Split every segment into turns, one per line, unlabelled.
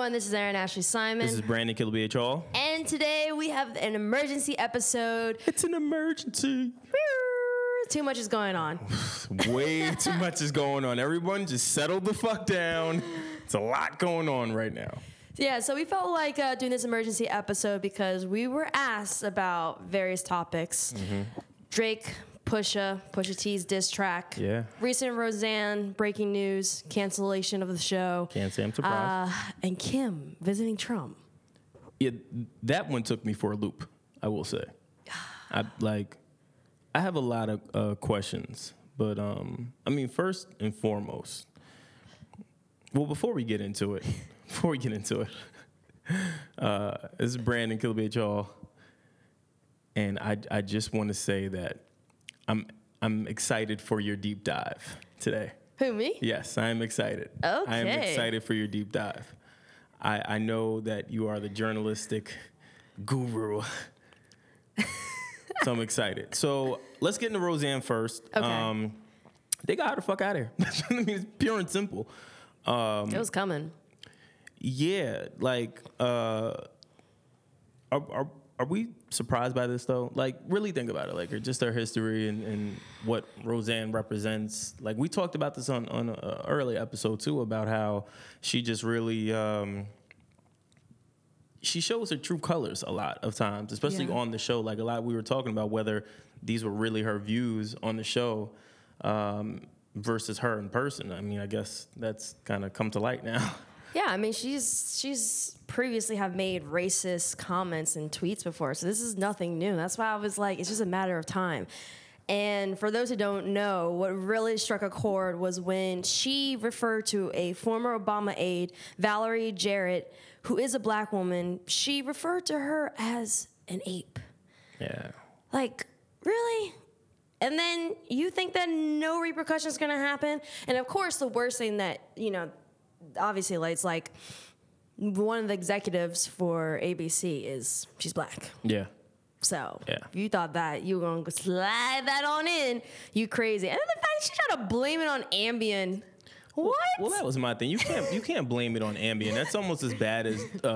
Everyone, this is Aaron Ashley Simon.
This is Brandon Killer BHL.
and today we have an emergency episode.
It's an emergency.
Too much is going on.
Way too much is going on. Everyone just settle the fuck down. It's a lot going on right now.
Yeah, so we felt like uh, doing this emergency episode because we were asked about various topics.
Mm-hmm.
Drake, Pusha, Pusha T's diss track.
Yeah.
Recent Roseanne breaking news, cancellation of the show.
Can't say I'm surprised.
Uh, and Kim visiting Trump.
yeah, that one took me for a loop. I will say. I like. I have a lot of uh, questions, but um, I mean, first and foremost. Well, before we get into it, before we get into it, uh, this is Brandon Killer BHL, and I I just want to say that I'm I'm excited for your deep dive today.
Who, me?
Yes, I am excited. Okay. I am excited for your deep dive. I, I know that you are the journalistic guru. so I'm excited. So let's get into Roseanne first. Um,
Okay.
they got her the fuck out of here. I mean, it's pure and simple. Um,
It was coming.
Yeah, like, uh, are we surprised by this though? Like, really think about it. Like, just our history and, and what Roseanne represents. Like, we talked about this on on an early episode too about how she just really. Um, she shows her true colors a lot of times, especially
Yeah.
on the show. Like a lot, we were talking about whether these were really her views on the show um, versus her in person. I mean, I guess that's kind of come to light now.
Yeah, I mean she's she's previously have made racist comments and tweets before, so this is nothing new. That's why I was like, it's just a matter of time. And for those who don't know, what really struck a chord was when she referred to a former Obama aide, Valerie Jarrett, who is a black woman. She referred to her as an ape.
Yeah.
Like, really? And then you think that no repercussions gonna happen? And of course, the worst thing that, you know, obviously, like, it's like one of the executives for ABC is she's black.
Yeah.
So
Yeah.
if you thought that you were gonna slide that on in, you crazy. And then the fact she tried to blame it on Ambien. What?
Well, that was my thing. You can't you can't blame it on Ambien. That's almost as bad as uh,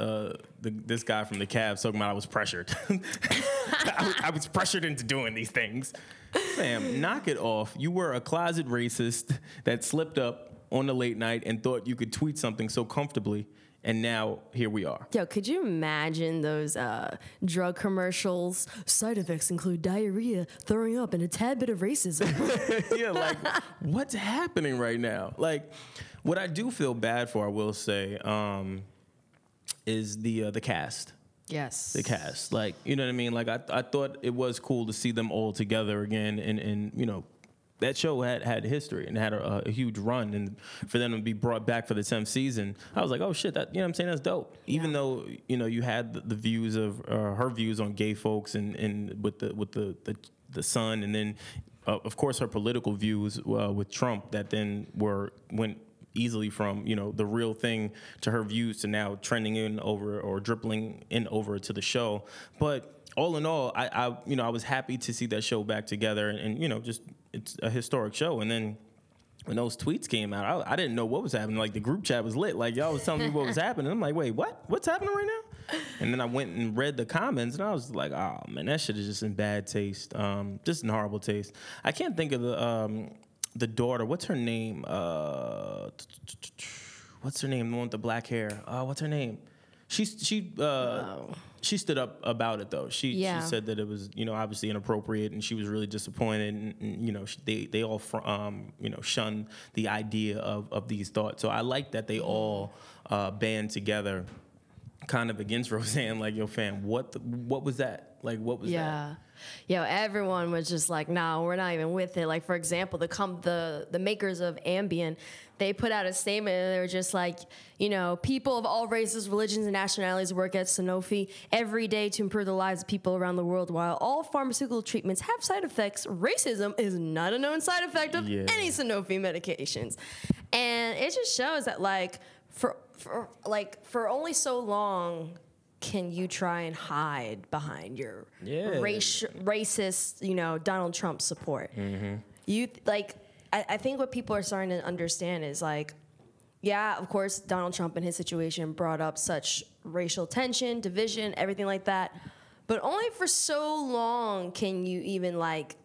uh, the, this guy from the Cavs talking about I was pressured. I, was, I was pressured into doing these things. Fam, knock it off. You were a closet racist that slipped up on the late night and thought you could tweet something so comfortably, and now here we are.
Yo, could you imagine those uh, drug commercials? Side effects include diarrhea, throwing up, and a tad bit of racism.
yeah, like what's happening right now? Like, what I do feel bad for, I will say, um, is the uh, the cast.
yes.
the cast. Like, you know what I mean? Like, I, I thought it was cool to see them all together again. And, and you know, that show had, had history and had a, a huge run. And for them to be brought back for the 10th season, I was like, oh shit, that, you know what I'm saying? That's dope. Even though, you know, you had the, the views of uh, her views on gay folks and, and with the, with the, the, the son. And then, uh, of course, her political views uh, with Trump that then were, went easily from you know the real thing to her views to now trending in over or dribbling in over to the show but all in all I, I you know i was happy to see that show back together and, and you know just it's a historic show and then when those tweets came out I, I didn't know what was happening like the group chat was lit like y'all was telling me what was happening i'm like wait what what's happening right now and then i went and read the comments and i was like oh man that shit is just in bad taste um, just in horrible taste i can't think of the um, the daughter. What's her name? Uh, what's her name? The one with the black hair. Uh, what's her name? She she uh, she stood up about it though. She
Yeah.
she said that it was you know obviously inappropriate and she was really disappointed and, and you know they they all fr- um you know shun the idea of of these thoughts. So I like that they all uh, band together kind of against Roseanne. Like, yo, fam, what the, what was that? Like, what was that?
Yeah. Yo, everyone was just like, nah, we're not even with it. Like, for example, the com- the the makers of Ambien, they put out a statement and they were just like, you know, people of all races, religions, and nationalities work at Sanofi every day to improve the lives of people around the world. While all pharmaceutical treatments have side effects, racism is not a known side effect of
Yeah.
any Sanofi medications. And it just shows that like for for like for only so long can you try and hide behind your
Yeah.
race, racist, you know, Donald Trump support. Mm-hmm. You like, I, I think what people are starting to understand is like, yeah, of course, Donald Trump and his situation brought up such racial tension, division, everything like that. But only for so long can you even like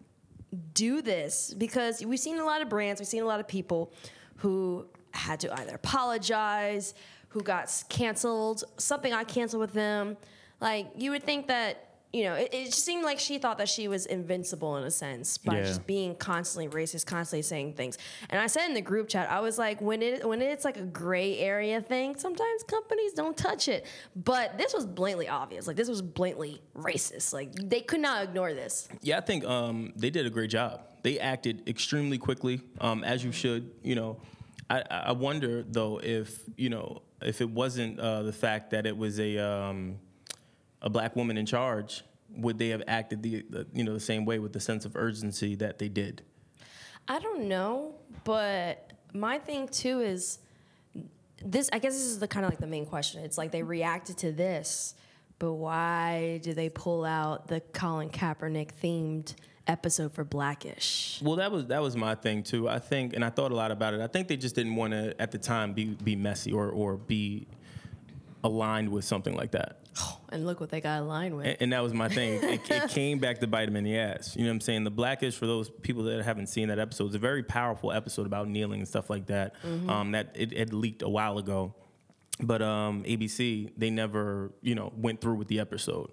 do this because we've seen a lot of brands, we've seen a lot of people who had to either apologize, who got canceled, something I canceled with them. Like you would think that you know, it, it just seemed like she thought that she was invincible in a sense by
Yeah.
just being constantly racist, constantly saying things. And I said in the group chat, I was like, when it when it's like a gray area thing, sometimes companies don't touch it. But this was blatantly obvious. Like this was blatantly racist. Like they could not ignore this.
Yeah, I think um, they did a great job. They acted extremely quickly, um, as you should. You know, I, I wonder though if you know if it wasn't uh, the fact that it was a um, a black woman in charge, would they have acted the, the you know the same way with the sense of urgency that they did?
I don't know, but my thing too is this. I guess this is the kind of like the main question. It's like they reacted to this, but why do they pull out the Colin Kaepernick themed episode for Blackish?
Well, that was that was my thing too. I think, and I thought a lot about it. I think they just didn't want to at the time be be messy or or be aligned with something like that.
And look what they got aligned with.
And, and that was my thing. It, it came back to bite him in the ass. You know what I'm saying? The Blackish, for those people that haven't seen that episode, it's a very powerful episode about kneeling and stuff like that. Um, that it had leaked a while ago, but um, ABC they never you know went through with the episode.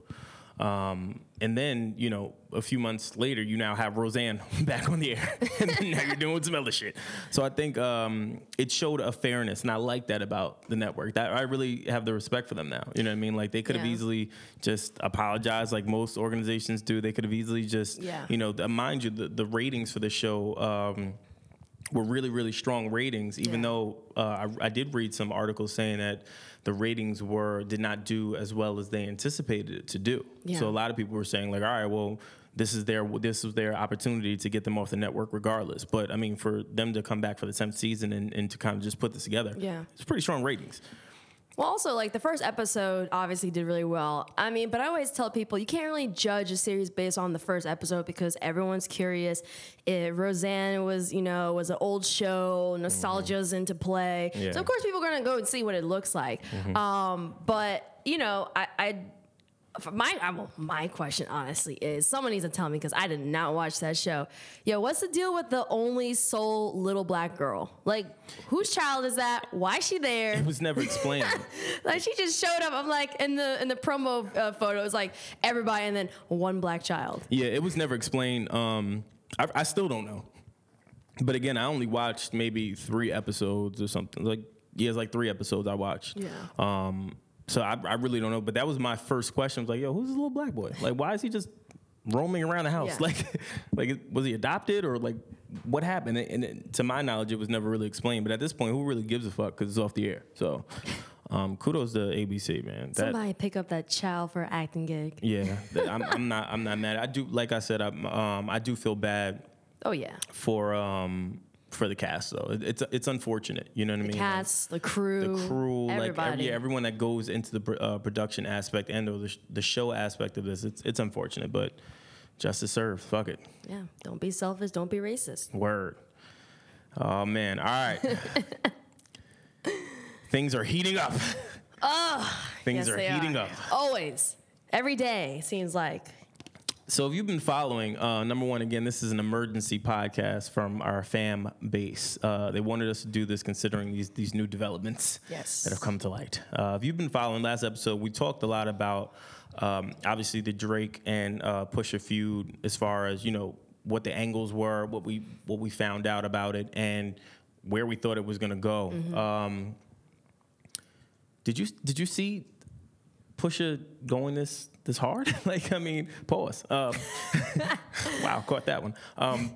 Um, and then you know a few months later, you now have Roseanne back on the air, and now you're doing some other shit. So I think um, it showed a fairness, and I like that about the network. That I really have the respect for them now. You know what I mean? Like they could have
Yeah.
easily just apologized, like most organizations do. They could have easily just,
Yeah.
you know, mind you, the, the ratings for the show. Um, were really really strong ratings even
Yeah.
though uh, I, I did read some articles saying that the ratings were did not do as well as they anticipated it to do
Yeah.
so a lot of people were saying like all right well this is their this is their opportunity to get them off the network regardless but i mean for them to come back for the 10th season and, and to kind of just put this together
Yeah.
it's pretty strong ratings
Well, also, like the first episode obviously did really well. I mean, but I always tell people you can't really judge a series based on the first episode because everyone's curious. It, Roseanne was, you know, was an old show. Nostalgia's into play.
Mm-hmm. Yeah. Mm-hmm.
So of course people are gonna go and see what it looks like. Um, but you know, I. I my well, my question honestly is someone needs to tell me because I did not watch that show. Yo, what's the deal with the only sole little black girl? Like, whose child is that? Why is she there?
it was never explained
Like she just showed up. I'm like in the in the promo uh, photo. It's like everybody and then one black child.
Yeah, it was never explained. Um, I, I still don't know. But again, I only watched maybe three episodes or something. Like, yeah, it's like three episodes I watched.
Yeah.
Um, so I, I really don't know. But that was my first question. I was like, yo, who's this little black boy? Like, why is he just roaming around the house?
Yeah.
Like, like was he adopted or like what happened? And, it, to my knowledge, it was never really explained. But at this point, who really gives a fuck? Because it's off the air. So, um, kudos to ABC, man. That,
Somebody pick up that child for acting gig.
yeah, that- I'm, I'm not. I'm not mad. I do, like I said, I'm, um, I do feel bad
Oh yeah,
for um for the cast though. It, it's it's unfortunate. You know what I mean?
cast, the crew,
the crew, like every, yeah, everyone that goes into the uh, production aspect and or the, sh- the show aspect of this, it's it's unfortunate, but justice served. Fuck it.
yeah, don't be selfish. Don't be racist.
Word. Oh man. All right. Things are heating up. Oh, things
Yes,
are
they
heating
are.
up.
Always, every day seems like.
So if you've been following, uh, number one, again, this is an emergency podcast from our fam base. Uh, they wanted us to do this considering these these new developments
Yes.
that have come to light. Uh, if you've been following last episode, we talked a lot about um, obviously the Drake and uh, Pusha feud, as far as you know what the angles were, what we what we found out about it, and where we thought it was going to go. Um, did you did you see Pusha going this this hard? like, I mean, pause. Um, wow, caught that one. Um,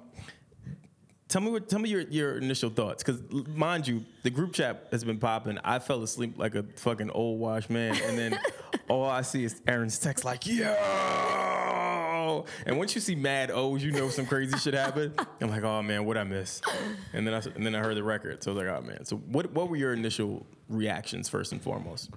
tell me what. Tell me your, your initial thoughts, because mind you, the group chat has been popping. I fell asleep like a fucking old washed man, and then all I see is Aaron's text like, "Yo!" And once you see mad O's, you know some crazy shit happened. I'm like, "Oh man, what I miss?" And then I and then I heard the record, so I was like, "Oh man." So what what were your initial reactions first and foremost?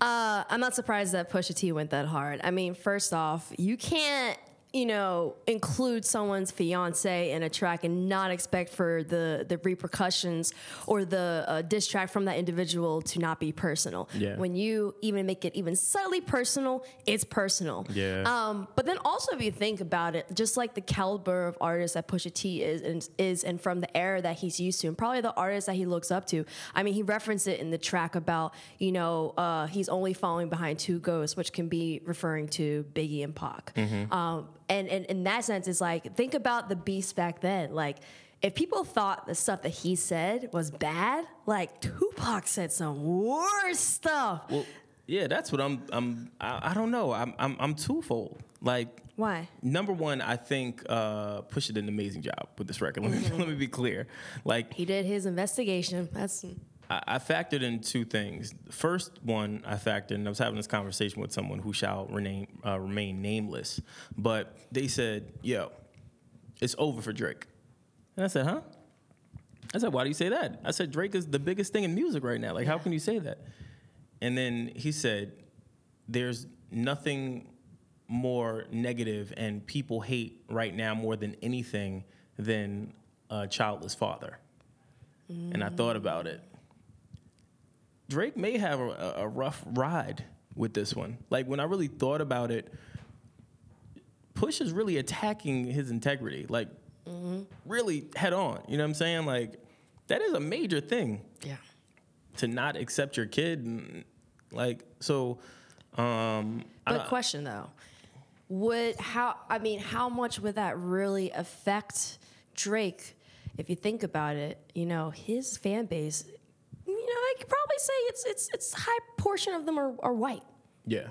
Uh, I'm not surprised that Pusha T went that hard. I mean, first off, you can't, you know, include someone's fiance in a track and not expect for the the repercussions or the uh, diss track from that individual to not be personal.
Yeah.
When you even make it even subtly personal, it's personal.
Yeah.
Um, but then also, if you think about it, just like the caliber of artist that Pusha T is, and, is, and from the era that he's used to, and probably the artist that he looks up to. I mean, he referenced it in the track about you know uh, he's only following behind two ghosts, which can be referring to Biggie and Pac. Hmm. Um, and, and in that sense, it's like think about the beast back then, like. If people thought the stuff that he said was bad, like Tupac said some worse stuff.
Well, yeah, that's what I'm. I'm. I, I don't know. I'm. I'm. I'm twofold. Like,
Why?
number one, I think uh, Push did an amazing job with this record. Let me let me be clear. Like,
He did his investigation. That's
I, I factored in two things. First one, I factored in. I was having this conversation with someone who shall remain uh, remain nameless, but they said, "Yo, it's over for Drake," and I said, "Huh?" I said, "Why do you say that?" I said, "Drake is the biggest thing in music right now. Like, how can you say that?" And then he said, "There's nothing more negative and people hate right now more than anything than a childless father." And I thought about it. Drake may have a, a rough ride with this one. Like when I really thought about it, Push is really attacking his integrity, like really head on. You know what I'm saying? Like that is a major thing
yeah.
to not accept your kid, and, like so. Um,
But question though, would how I mean, how much would that really affect Drake? If you think about it, you know his fan base. Could probably say it's it's it's a high portion of them are, are white.
yeah,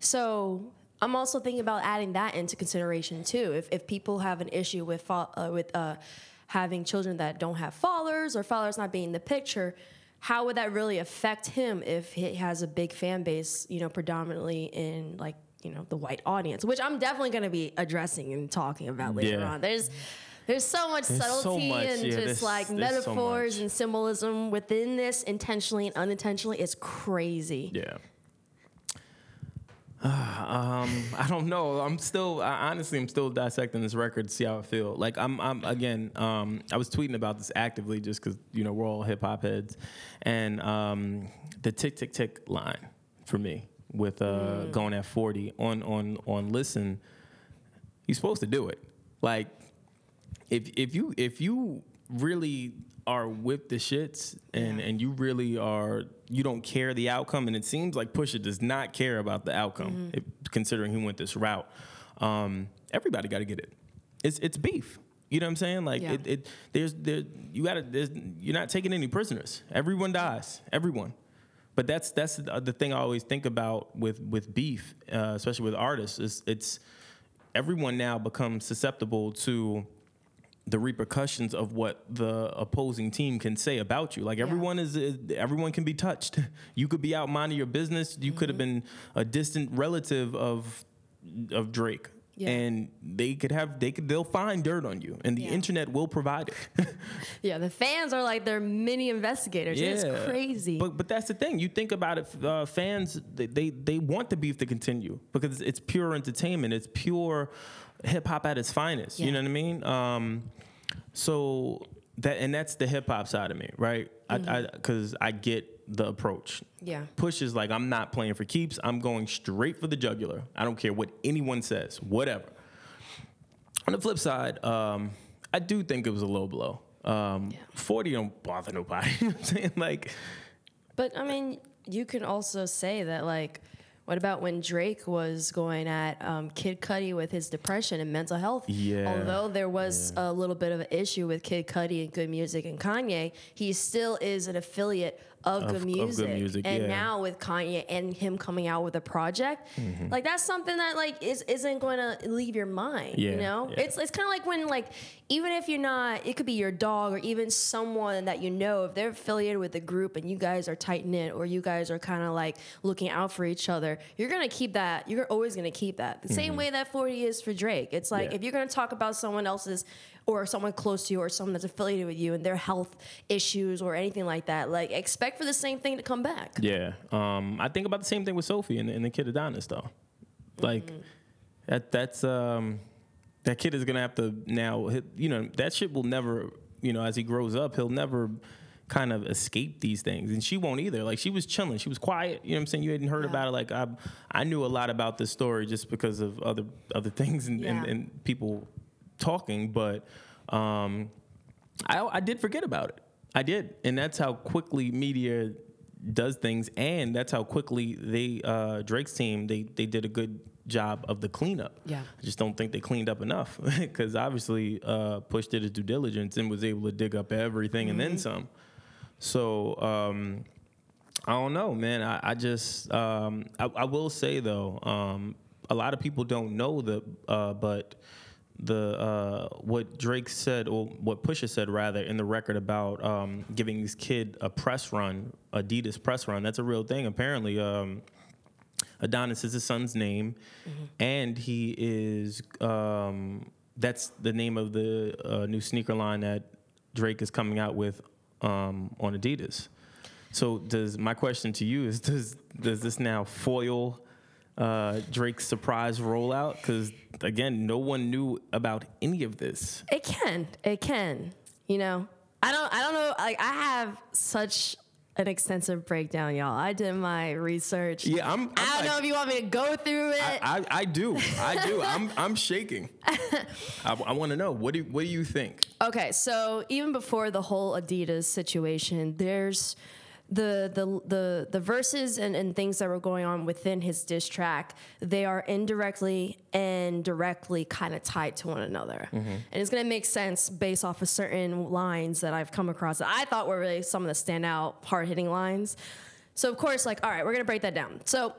So I'm also thinking about adding that into consideration too. If if people have an issue with uh, with uh, having children that don't have fathers or fathers not being in the picture, how would that really affect him if he has a big fan base? You know, predominantly in like you know the white audience, which I'm definitely going to be addressing and talking about later
Yeah.
on. There's there's so much
There's so
subtlety
much,
and
yeah,
just
there's-
like
there's so
metaphors
much.
and symbolism within this, intentionally and unintentionally. It's crazy.
yeah. um, I don't know. I'm still, I, honestly, I'm still dissecting this record to see how I feel. Like I'm, I'm again. Um, I was tweeting about this actively just because you know we're all hip hop heads, and um, the tick tick tick line for me with uh, going at 40 on on on listen. You're supposed to do it. Like if if you if you really are with the shits and and you really are you don't care the outcome and it seems like Pusha does not care about the outcome if, considering he went this route. Um, everybody got to get it. It's it's beef. You know what I'm saying? Like
Yeah.
it, it there's there you got to you're not taking any prisoners. Everyone dies. Everyone. But that's that's the the thing I always think about with with beef, uh, especially with artists. Is it's everyone now becomes susceptible to the repercussions of what the opposing team can say about you. Like everyone is, is everyone can be touched. You could be out minding your business. You could have
Mm-hmm.
been a distant relative of of Drake.
Yeah.
And they could have they could they'll find dirt on you and the
Yeah.
internet will provide it.
Yeah, the fans are like they're mini investigators. It's crazy.
But but that's the thing. You think about it. Uh, fans they, they they want the beef to continue because it's pure entertainment. It's pure hip hop at its finest. You know what I mean? Um, so that and that's the hip hop side of me, right? I because I, get the approach.
Yeah.
Push is like I'm not playing for keeps. I'm going straight for the jugular. I don't care what anyone says. Whatever. On the flip side, um, I do think it was a low blow. Um, 40 don't bother nobody. you know what I'm saying? Like,
But I mean, you can also say that like, what about when Drake was going at um, Kid Cudi with his depression and mental health?
Yeah,
Although there was a little bit of an issue with Kid Cudi and Good Music and Kanye, he still is an affiliate of,
Of-
good
of good
music.
music,
and
yeah.
now with Kanye and him coming out with a project,
Mm-hmm.
like that's something that like is isn't going to leave your mind.
Yeah,
you know,
yeah.
it's it's kind of like when like even if you're not, it could be your dog or even someone that you know if they're affiliated with the group and you guys are tight knit or you guys are kind of like looking out for each other. You're gonna keep that. You're always gonna keep that the same way that 40 is for Drake. It's like
Mm-hmm.
If you're gonna talk about someone else's or someone close to you or someone that's affiliated with you and their health issues or anything like that, like expect for the same thing to come back.
Yeah. Um, I think about the same thing with Sophie and, and the kid Adonis though. Like
Mm-hmm.
that that's um that kid is gonna have to now hit, you know, that shit will never, you know, as he grows up, he'll never kind of escape these things. And she won't either. Like she was chilling. She was quiet. You know what I'm saying? You hadn't heard
Yeah.
about it. Like I I knew a lot about this story just because of other other things and, and, and people talking, but um I, I did forget about it. I did, and that's how quickly media does things, and that's how quickly they uh, Drake's team they they did a good job of the cleanup.
Yeah.
I just don't think they cleaned up enough because obviously uh, Push did his due diligence and was able to dig up everything and then some. So um, I don't know, man. I, I just um, I, I will say though, um, a lot of people don't know the, uh, but the uh, what Drake said or what Pusha said rather in the record about um, giving this kid a press run, Adidas press run. That's a real thing. Apparently, um, Adonis is his son's name, and he is um, that's the name of the uh, new sneaker line that Drake is coming out with um, on Adidas. So does my question to you is does does this now foil uh, Drake's surprise rollout? Because again, no one knew about any of this.
It can. It can. You know, I don't. I don't know. Like I have such an extensive breakdown, y'all. I did my research.
Yeah, I'm. I'm
I don't
like-
know if you want me to go through it.
I, I, I do. I do. I'm I'm shaking. I, I want to know what do what do you think?
Okay, so even before the whole Adidas situation, there's the the the the verses and, and things that were going on within his diss track, they are indirectly and directly kind of tied to one another. Mm-hmm. And it's gonna make sense based off of certain lines that I've come across that I thought were really some of the standout, hard hitting lines. So of course, like, all right, we're gonna break that down. So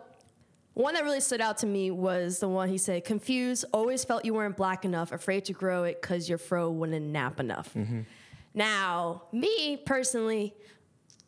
one that really stood out to me was the one he said, confused, always felt you weren't black enough, afraid to grow it because your fro wouldn't nap enough. Mm-hmm. Now, me personally,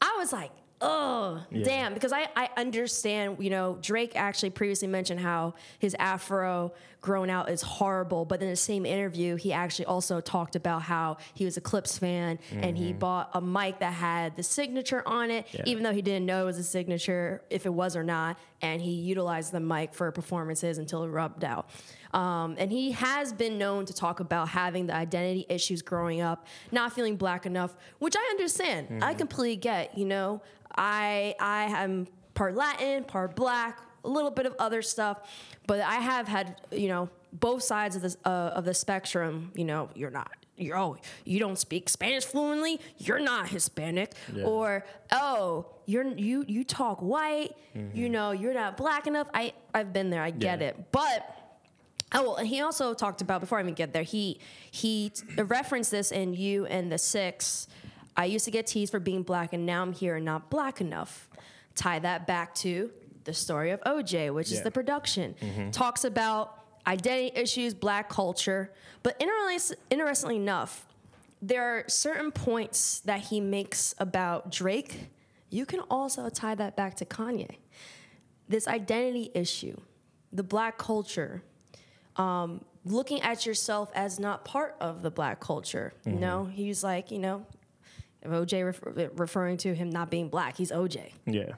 I was like, oh, damn, because I, I understand, you know, Drake actually previously mentioned how his afro grown out is horrible, but in the same interview, he actually also talked about how he was a Clips fan and he mm-hmm. bought a mic that had the signature on it,
Yeah.
even though he didn't know it was a signature, if it was or not, and he utilized the mic for performances until it rubbed out. Um, and he has been known to talk about having the identity issues growing up, not feeling black enough, which I understand. I completely get. You know, I I am part Latin, part black, a little bit of other stuff, but I have had you know both sides of the uh, of the spectrum. You know, you're not. You're, oh, you don't speak Spanish fluently. You're not Hispanic, or oh, you're you you talk white. You know, you're not black enough. I I've been there. I get
Yeah.
it, but Oh, well, and he also talked about before I even get there. He he referenced this in you and the six. I used to get teased for being black, and now I'm here and not black enough. Tie that back to the story of OJ, which is the production. Mm-hmm. Talks about identity issues, black culture, but interest, interestingly enough, there are certain points that he makes about Drake. You can also tie that back to Kanye. This identity issue, the black culture, um, looking at yourself as not part of the black culture. You know, he's like, you know, OJ refer- referring to him not being black, he's OJ.
Yeah,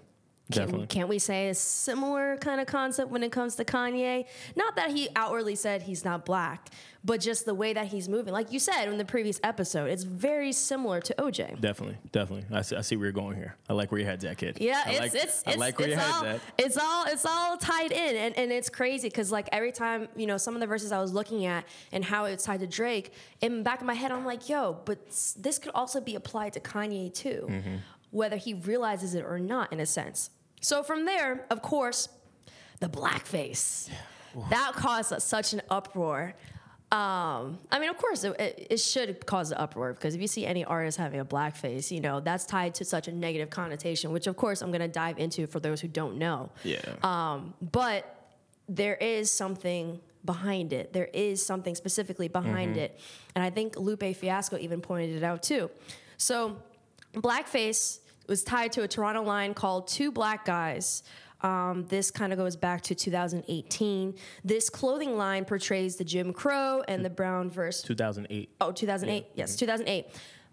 Can,
definitely.
can't we say a similar kind of concept when it comes to Kanye? Not that he outwardly said he's not black, but just the way that he's moving. Like you said in the previous episode, it's very similar to OJ.
Definitely, definitely. I see, I see where you're going here. I like where your head's at, kid.
Yeah,
I
it's
like,
it's
I like where
it's all it's all it's all tied in, and, and it's crazy because like every time you know some of the verses I was looking at and how it's tied to Drake, in the back of my head I'm like, yo, but this could also be applied to Kanye too,
Mm-hmm.
whether he realizes it or not, in a sense. So from there, of course, the blackface that caused such an uproar. Um, I mean, of course, it, it, it should cause an uproar because if you see any artist having a blackface, you know that's tied to such a negative connotation, which of course I'm going to dive into for those who don't know.
Yeah.
Um, but there is something behind it. There is something specifically behind it, and I think Lupe Fiasco even pointed it out too. So, blackface was tied to a Toronto line called Too Black Guys. Um, this kind of goes back to 2018. This clothing line portrays the Jim Crow and the Brown versus
2008.
Oh, 2008. Yes, 2008.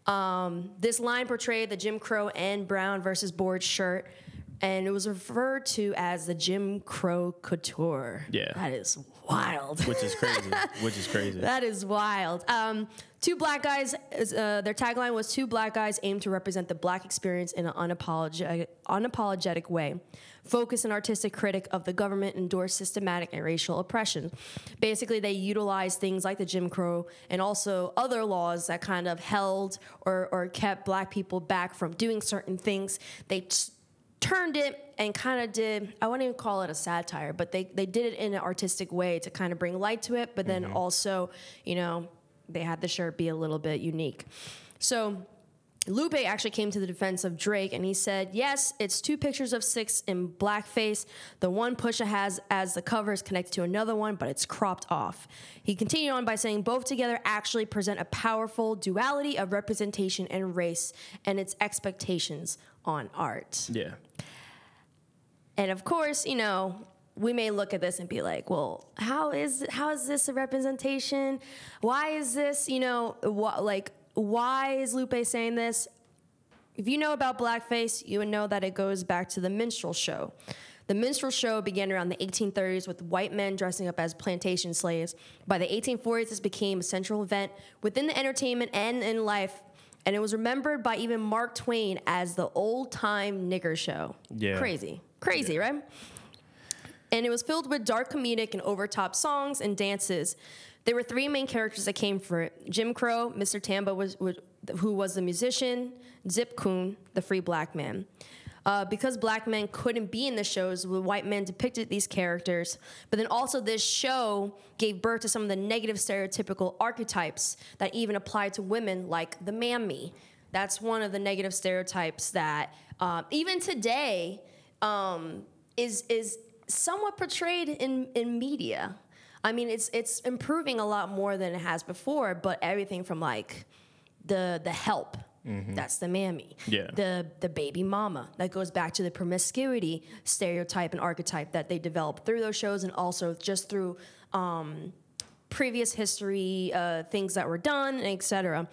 Um, this line portrayed the Jim Crow and Brown versus board shirt, and it was referred to as the Jim Crow couture.
Yeah.
that is wild.
Which is crazy. which is crazy.
That is wild. Um, two black guys. Uh, their tagline was two black guys aim to represent the black experience in an unapologetic, unapologetic way. Focus an artistic critic of the government endorse systematic and racial oppression. Basically, they utilize things like the Jim Crow and also other laws that kind of held or, or kept black people back from doing certain things. They t- turned it and kind of did i wouldn't even call it a satire but they, they did it in an artistic way to kind of bring light to it but then mm-hmm. also you know they had the shirt be a little bit unique. So lupe actually came to the defense of drake and he said yes it's two pictures of six in blackface. The one pusha has as the cover is connected to another one but it's cropped off. He continued on by saying both together actually present a powerful duality of representation and race and its expectations on art
yeah.
and of course, you know, we may look at this and be like, well, how is how is this a representation? Why is this, you know, wh- like why is Lupe saying this? If you know about blackface, you would know that it goes back to the minstrel show. The minstrel show began around the 1830s with white men dressing up as plantation slaves. By the 1840s, this became a central event within the entertainment and in life, and it was remembered by even Mark Twain as the old time nigger show.
Yeah.
Crazy. Crazy, right? and it was filled with dark comedic and overtop songs and dances. There were three main characters that came for it: Jim Crow, Mr. Tambo, was, was who was the musician, Zip Coon, the free black man. Uh, because black men couldn't be in the shows, the white men depicted these characters. But then also, this show gave birth to some of the negative stereotypical archetypes that even apply to women, like the mammy. That's one of the negative stereotypes that um, even today um, is is somewhat portrayed in in media. I mean, it's it's improving a lot more than it has before, but everything from like the the help. That's the mammy.
Yeah.
The the baby mama. That goes back to the promiscuity stereotype and archetype that they developed through those shows and also just through um, previous history, uh, things that were done, etc.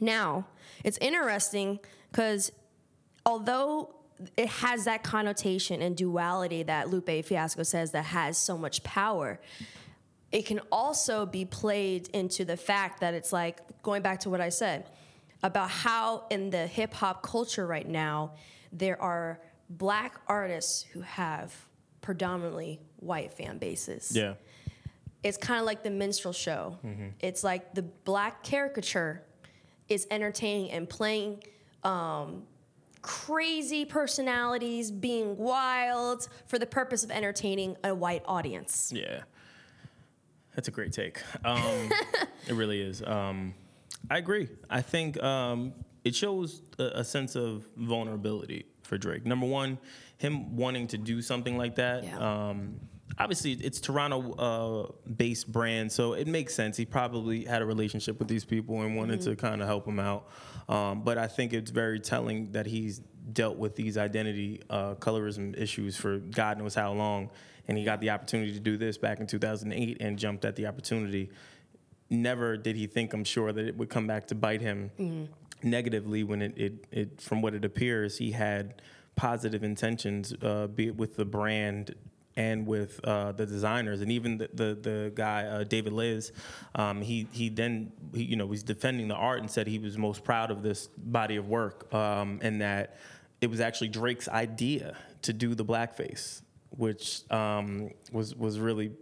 Now, it's interesting because although it has that connotation and duality that Lupe Fiasco says that has so much power, it can also be played into the fact that it's like going back to what I said about how in the hip hop culture right now, there are black artists who have predominantly white fan bases
Yeah.
it's kind of like the minstrel show. It's like the black caricature is entertaining and playing um, crazy personalities being wild for the purpose of entertaining a white audience.
Yeah. That's a great take. Um, it really is. Um, I agree. I think um, it shows a, a sense of vulnerability for Drake. Number one, him wanting to do something like that.
Yeah.
Um, obviously, it's Toronto uh, based brand, so it makes sense. He probably had a relationship with these people and wanted to kind of help them out. Um, but I think it's very telling that he's dealt with these identity uh, colorism issues for God knows how long, and he got the opportunity to do this back in 2008 and jumped at the opportunity. Never did he think, I'm sure, that it would come back to bite him negatively when it, it, it, from what it appears, he had positive intentions, uh, be it with the brand and with uh, the designers, and even the the, the guy uh, David Leyes, um, he he then he, you know was defending the art and said he was most proud of this body of work, um, and that it was actually Drake's idea to do the blackface, which um, was was really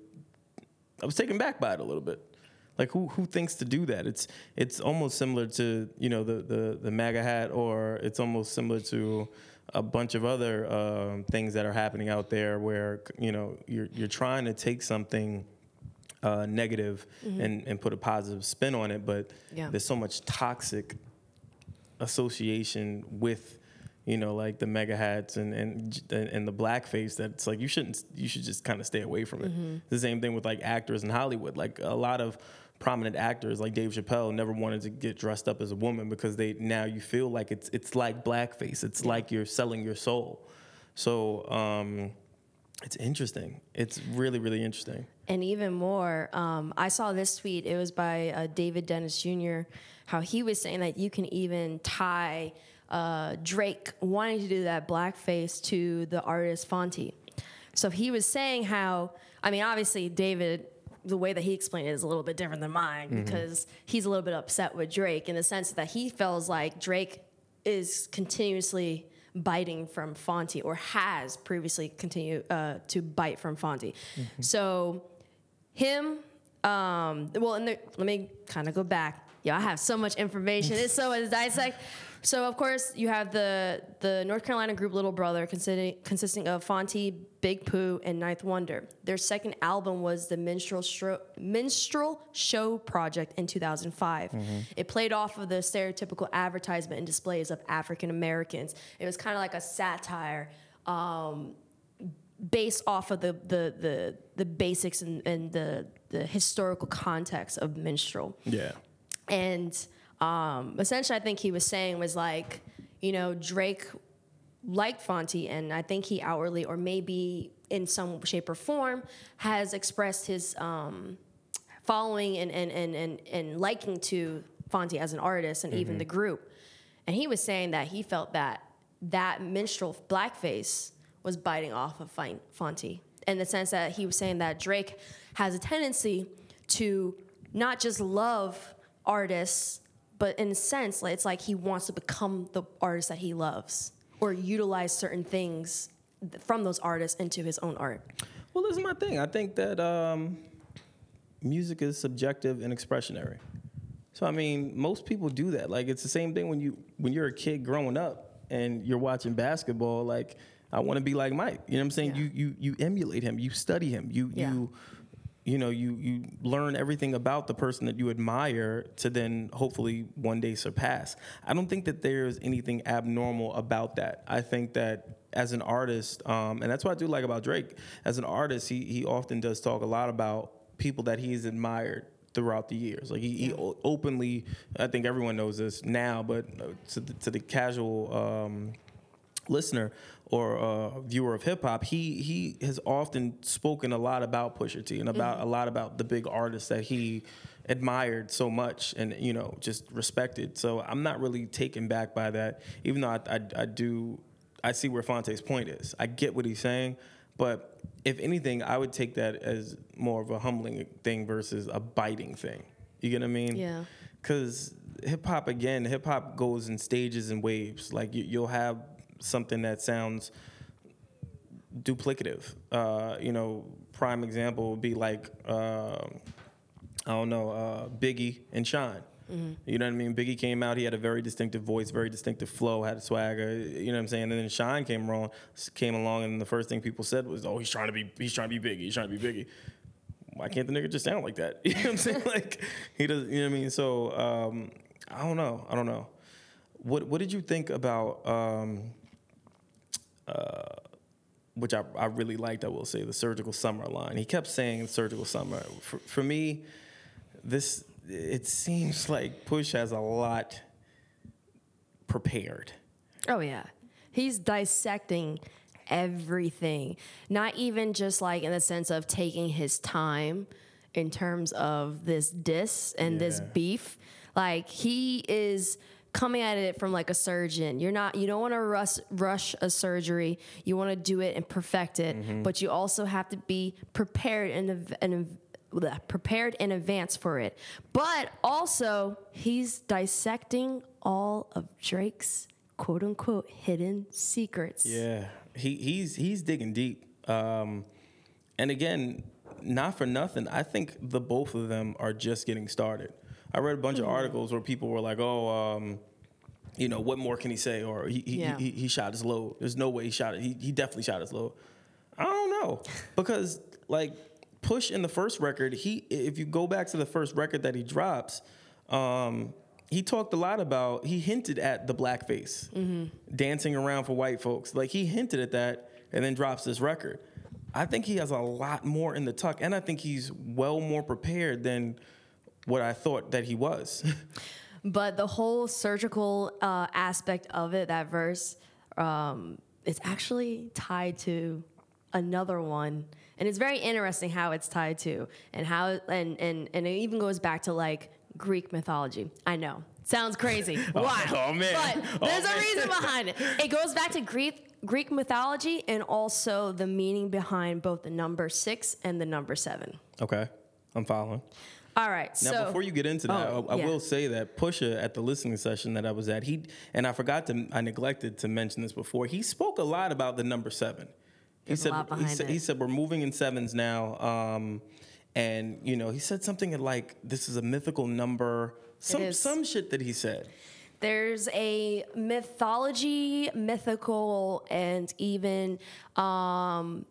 I was taken back by it a little bit. Like who who thinks to do that? It's it's almost similar to you know the the the MAGA hat, or it's almost similar to a bunch of other um, things that are happening out there, where you know you're you're trying to take something uh, negative and, and put a positive spin on it, but
Yeah.
there's so much toxic association with you know like the MAGA hats and and and the blackface that it's like you shouldn't you should just kind of stay away from it. The same thing with like actors in Hollywood. Like a lot of prominent actors like Dave Chappelle never wanted to get dressed up as a woman because they now you feel like it's it's like blackface. It's like you're selling your soul. So um it's interesting. It's really really interesting.
And even more, um, I saw this tweet. It was by uh, David Dennis Jr. How he was saying that you can even tie uh, Drake wanting to do that blackface to the artist Phonte. So he was saying how, I mean, obviously David, the way that he explained it is a little bit different than mine because he's a little bit upset with Drake in the sense that he feels like Drake is continuously biting from Phonte or has previously continued uh, to bite from Phonte. So him, um, well, and the, let me kind of go back. Yeah, I have so much information. It's so to dissect. So of course you have the the North Carolina group Little Brother, consisting consisting of Phonte, Big Pooh, and Ninth Wonder. Their second album was the Minstrel Show, Minstrel Show Project in 2005. It played off of the stereotypical advertisement and displays of African Americans. It was kind of like a satire. Um, based off of the the the, the basics and, and the the historical context of minstrel.
Yeah.
And um, essentially, I think he was saying was like, you know, Drake liked Phonte, and I think he outwardly, or maybe in some shape or form, has expressed his um, following and, and, and, and, and liking to Phonte as an artist and even the group. And he was saying that he felt that that minstrel blackface was biting off of Fonte in the sense that he was saying that Drake has a tendency to not just love artists, but in a sense, like, it's like he wants to become the artist that he loves or utilize certain things from those artists into his own art.
Well, this is my thing. I think that um, music is subjective and expressionary. So I mean, most people do that. Like it's the same thing when you when you're a kid growing up and you're watching basketball. Like I want to be like Mike. You know what I'm saying?
Yeah.
You you you emulate him. You study him. You
Yeah.
you you know you you learn everything about the person that you admire to then hopefully one day surpass. I don't think that there's anything abnormal about that. I think that as an artist, um, and that's what I do like about Drake. As an artist, he he often does talk a lot about people that he's admired throughout the years. Like he, he openly, I think everyone knows this now, but uh, to the, to the casual. Um, listener or a viewer of hip hop, he he has often spoken a lot about Pusha T and about mm-hmm. a lot about the big artists that he admired so much and you know just respected. So I'm not really taken back by that, even though I, I, I do I see where Phonte's point is. I get what he's saying, but if anything, I would take that as more of a humbling thing versus a biting thing. You get what I mean?
Yeah.
because hip hop again, hip hop goes in stages and waves. Like you, you'll have something that sounds duplicative. Uh, you know, prime example would be like uh, I don't know, uh, Biggie and Shyne. You know what I mean? Biggie came out. He had a very distinctive voice, very distinctive flow, had a swagger. You know what I'm saying? And then Shyne came along, came along, and the first thing people said was, "Oh, he's trying to be, he's trying to be Biggie. He's trying to be Biggie." why can't the nigga just sound like that? You know what I'm saying? like he does. You know what I mean? So um, I don't know. I don't know. What What did you think about? Um, uh, which I, I really liked. I will say the surgical summer line. He kept saying surgical summer. For, for me, this it seems like Push has a lot prepared.
Oh yeah. He's dissecting everything. Not even just like in the sense of taking his time in terms of this diss and this beef. Like he is coming at it from like a surgeon. You're not you don't want to rush rush a surgery. You want to do it and perfect it, but you also have to be prepared in a, in a bleh, prepared in advance for it. But also, he's dissecting all of Drake's quote unquote hidden secrets.
Yeah, he he's he's digging deep. Um, and again, not for nothing. I think the both of them are just getting started. I read a bunch
Hmm.
of articles where people were like, "Oh, um, you know, what more can he say?" Or he he,
Yeah.
he, he shot his load. There's no way he shot it. He he definitely shot his load. I don't know because like Push in the first record, he if you go back to the first record that he drops, um, he talked a lot about he hinted at the blackface, dancing around for white folks. Like he hinted at that, and then drops this record. I think he has a lot more in the tuck, and I think he's well more prepared than what I thought that he was.
But the whole surgical uh, aspect of it, that verse, um, it's actually tied to another one, and it's very interesting how it's tied to, and how and and and it even goes back to like Greek mythology. I know, sounds crazy. Why?
oh, man.
But
Oh,
there's a
man.
reason behind it. It goes back to Greek Greek mythology and also the meaning behind both the number six and the number seven.
okay, I'm following.
All right,
Now,
so
before you get into that,
Oh,
I, I
yeah.
will say that Pusha at the listening session that I was at, he and I forgot to, I neglected to mention this before. He spoke a lot about the number seven. He
There's a
said, he said, he said, we're moving in sevens now, um, and you know, he said something like, "This is a mythical number." Some some shit that he said.
There's a mythology, mythical, and even um,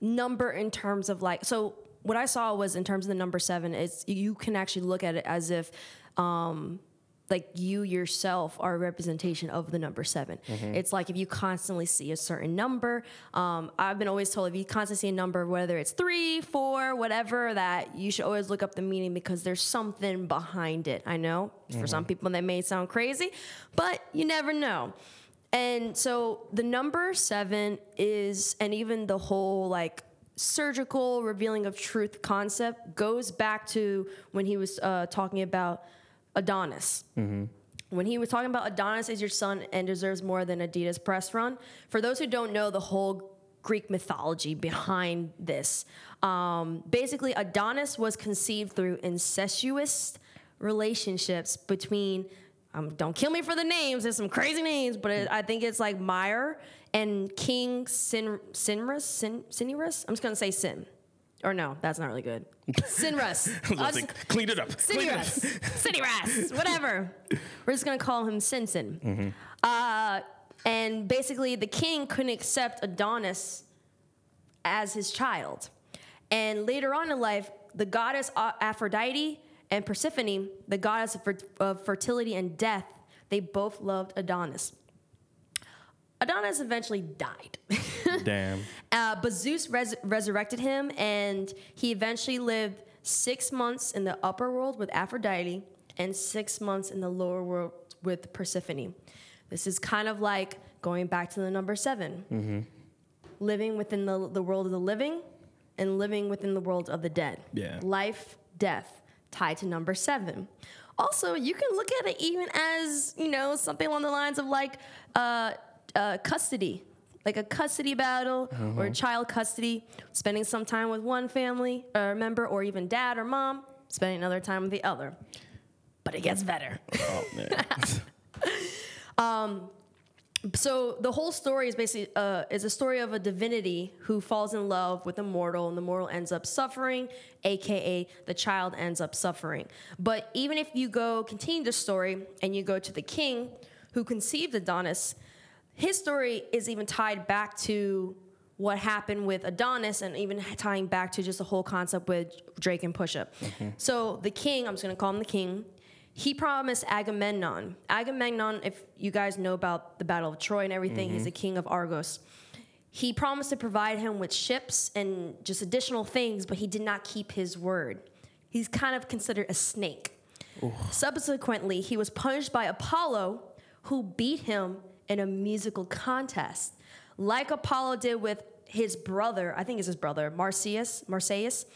number in terms of like. So what I saw was in terms of the number seven. It's you can actually look at it as if. Um, like you yourself are a representation of the number 7 It's like if you constantly see a certain number. Um, I've been always told if you constantly see a number, whether it's three, four, whatever, that you should always look up the meaning because there's something behind it. I know for some people that may sound crazy, but you never know. And so the number seven is, and even the whole like surgical revealing of truth concept goes back to when he was uh, talking about Adonis. When he was talking about Adonis is your son and deserves more than Adidas press run. For those who don't know the whole Greek mythology behind this, um, basically Adonis was conceived through incestuous relationships between. Um, don't kill me for the names. There's some crazy names, but it, I think it's like Meyer and King Sin Sinrus. Sin Sinirus. I'm just gonna say Sin, or no, that's not really good. Sinrus. I'll just-
clean it up. Clean it up.
City Russ. City Russ. Whatever. We're just gonna call him Sinsin. Uh, and basically, the king couldn't accept Adonis as his child. And later on in life, the goddess Aphrodite and Persephone, the goddess of fertility and death, they both loved Adonis. Adonis eventually died.
Damn.
Uh, but Zeus res- resurrected him, and he eventually lived six months in the upper world with Aphrodite and six months in the lower world with Persephone. This is kind of like going back to the number 7 living within the, the world of the living and living within the world of the dead.
Yeah.
Life, death, tied to number seven. Also, you can look at it even as, you know, something along the lines of like uh, uh, custody, like a custody battle or child custody, spending some time with one family uh, member or even dad or mom, spending another time with the other. But it gets better.
Oh man.
so the whole story is basically uh, is a story of a divinity who falls in love with a mortal and the mortal ends up suffering aka the child ends up suffering but even if you go continue the story and you go to the king who conceived adonis his story is even tied back to what happened with Adonis and even tying back to just the whole concept with Drake and Pusha. Mm-hmm. So the king, I'm just gonna call him the king, he promised Agamemnon. Agamemnon, if you guys know about the Battle of Troy and everything, he's mm-hmm. the king of Argos. He promised to provide him with ships and just additional things, but he did not keep his word. He's kind of considered a snake. Subsequently, he was punished by Apollo, who beat him in a musical contest, like Apollo did with his brother. I think it's his brother, Marsyas, Marsyas,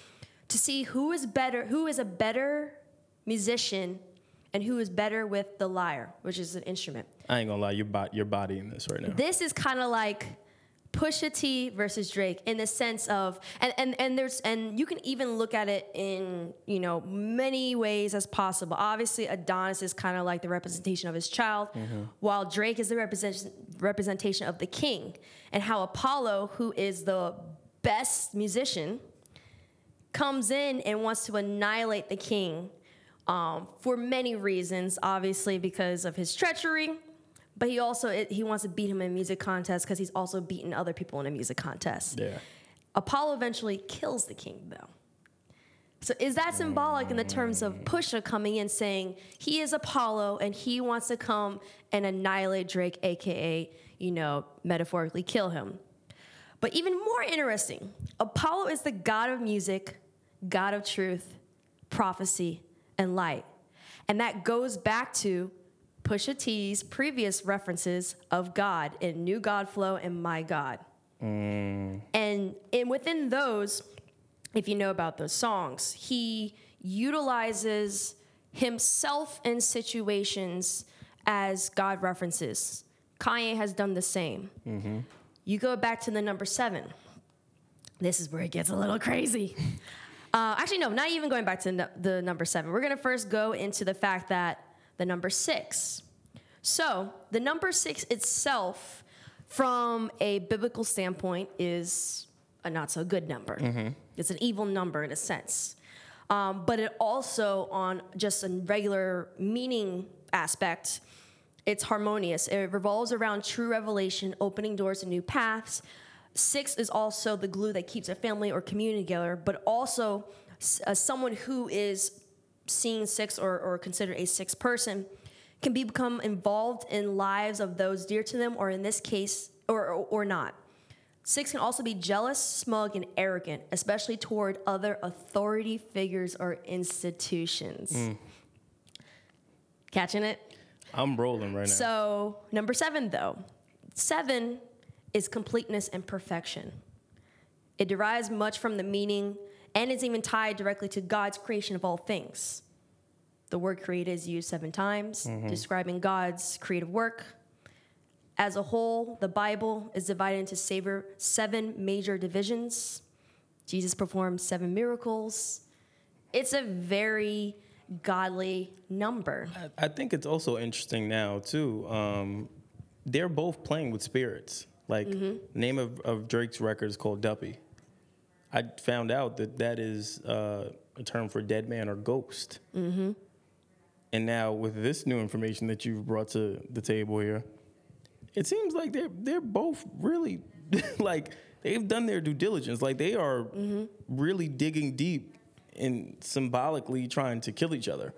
to see who is better, who is a better musician, and who is better with the lyre, which is an instrument.
I ain't gonna lie, your body, your body in this right now.
This is kind of like Pusha T versus Drake in the sense of and, and and there's and you can even look at it in you know many ways as possible. Obviously, Adonis is kind of like the representation of his child, while Drake is the represent, representation of the king, and how Apollo, who is the best musician, comes in and wants to annihilate the king um, for many reasons. Obviously, because of his treachery, but he also it, he wants to beat him in a music contest because he's also beaten other people in a music contest.
Yeah.
Apollo eventually kills the king, though. So is that symbolic in the terms of Pusha coming in saying he is Apollo and he wants to come and annihilate Drake, aka, you know, metaphorically kill him? But even more interesting, Apollo is the god of music, god of truth, prophecy, and light. And that goes back to Pusha T's previous references of God in New God Flow and My God. And in within those, if you know about those songs, he utilizes himself in situations as God references. Kanye has done the same. You go back to the number seven. This is where it gets a little crazy. Uh, actually, no, not even going back to the number seven. We're going to first go into the fact that the number six. So, the number six itself, from a biblical standpoint, is a not so good number. It's an evil number in a sense. Um, but it also, on just a regular meaning aspect, it's harmonious. It revolves around true revelation, opening doors to new paths. Six is also the glue that keeps a family or community together, but also uh, someone who is seeing six or, or considered a six person can be, become involved in lives of those dear to them, or in this case, or, or, or not. Six can also be jealous, smug, and arrogant, especially toward other authority figures or institutions. Mm. Catching it?
I'm rolling right now.
So, number seven, though, seven is completeness and perfection. It derives much from the meaning and is even tied directly to God's creation of all things. The word created is used seven times, describing God's creative work. As a whole, the Bible is divided into seven major divisions. Jesus performed seven miracles. It's a very godly number.
I think it's also interesting now too. Um, they're both playing with spirits. Like name of, of Drake's record is called Duppy. I found out that that is uh, a term for dead man or ghost. Mm-hmm. And now with this new information that you've brought to the table here, it seems like they're they're both really like they've done their due diligence. Like they are really digging deep and symbolically trying to kill each other.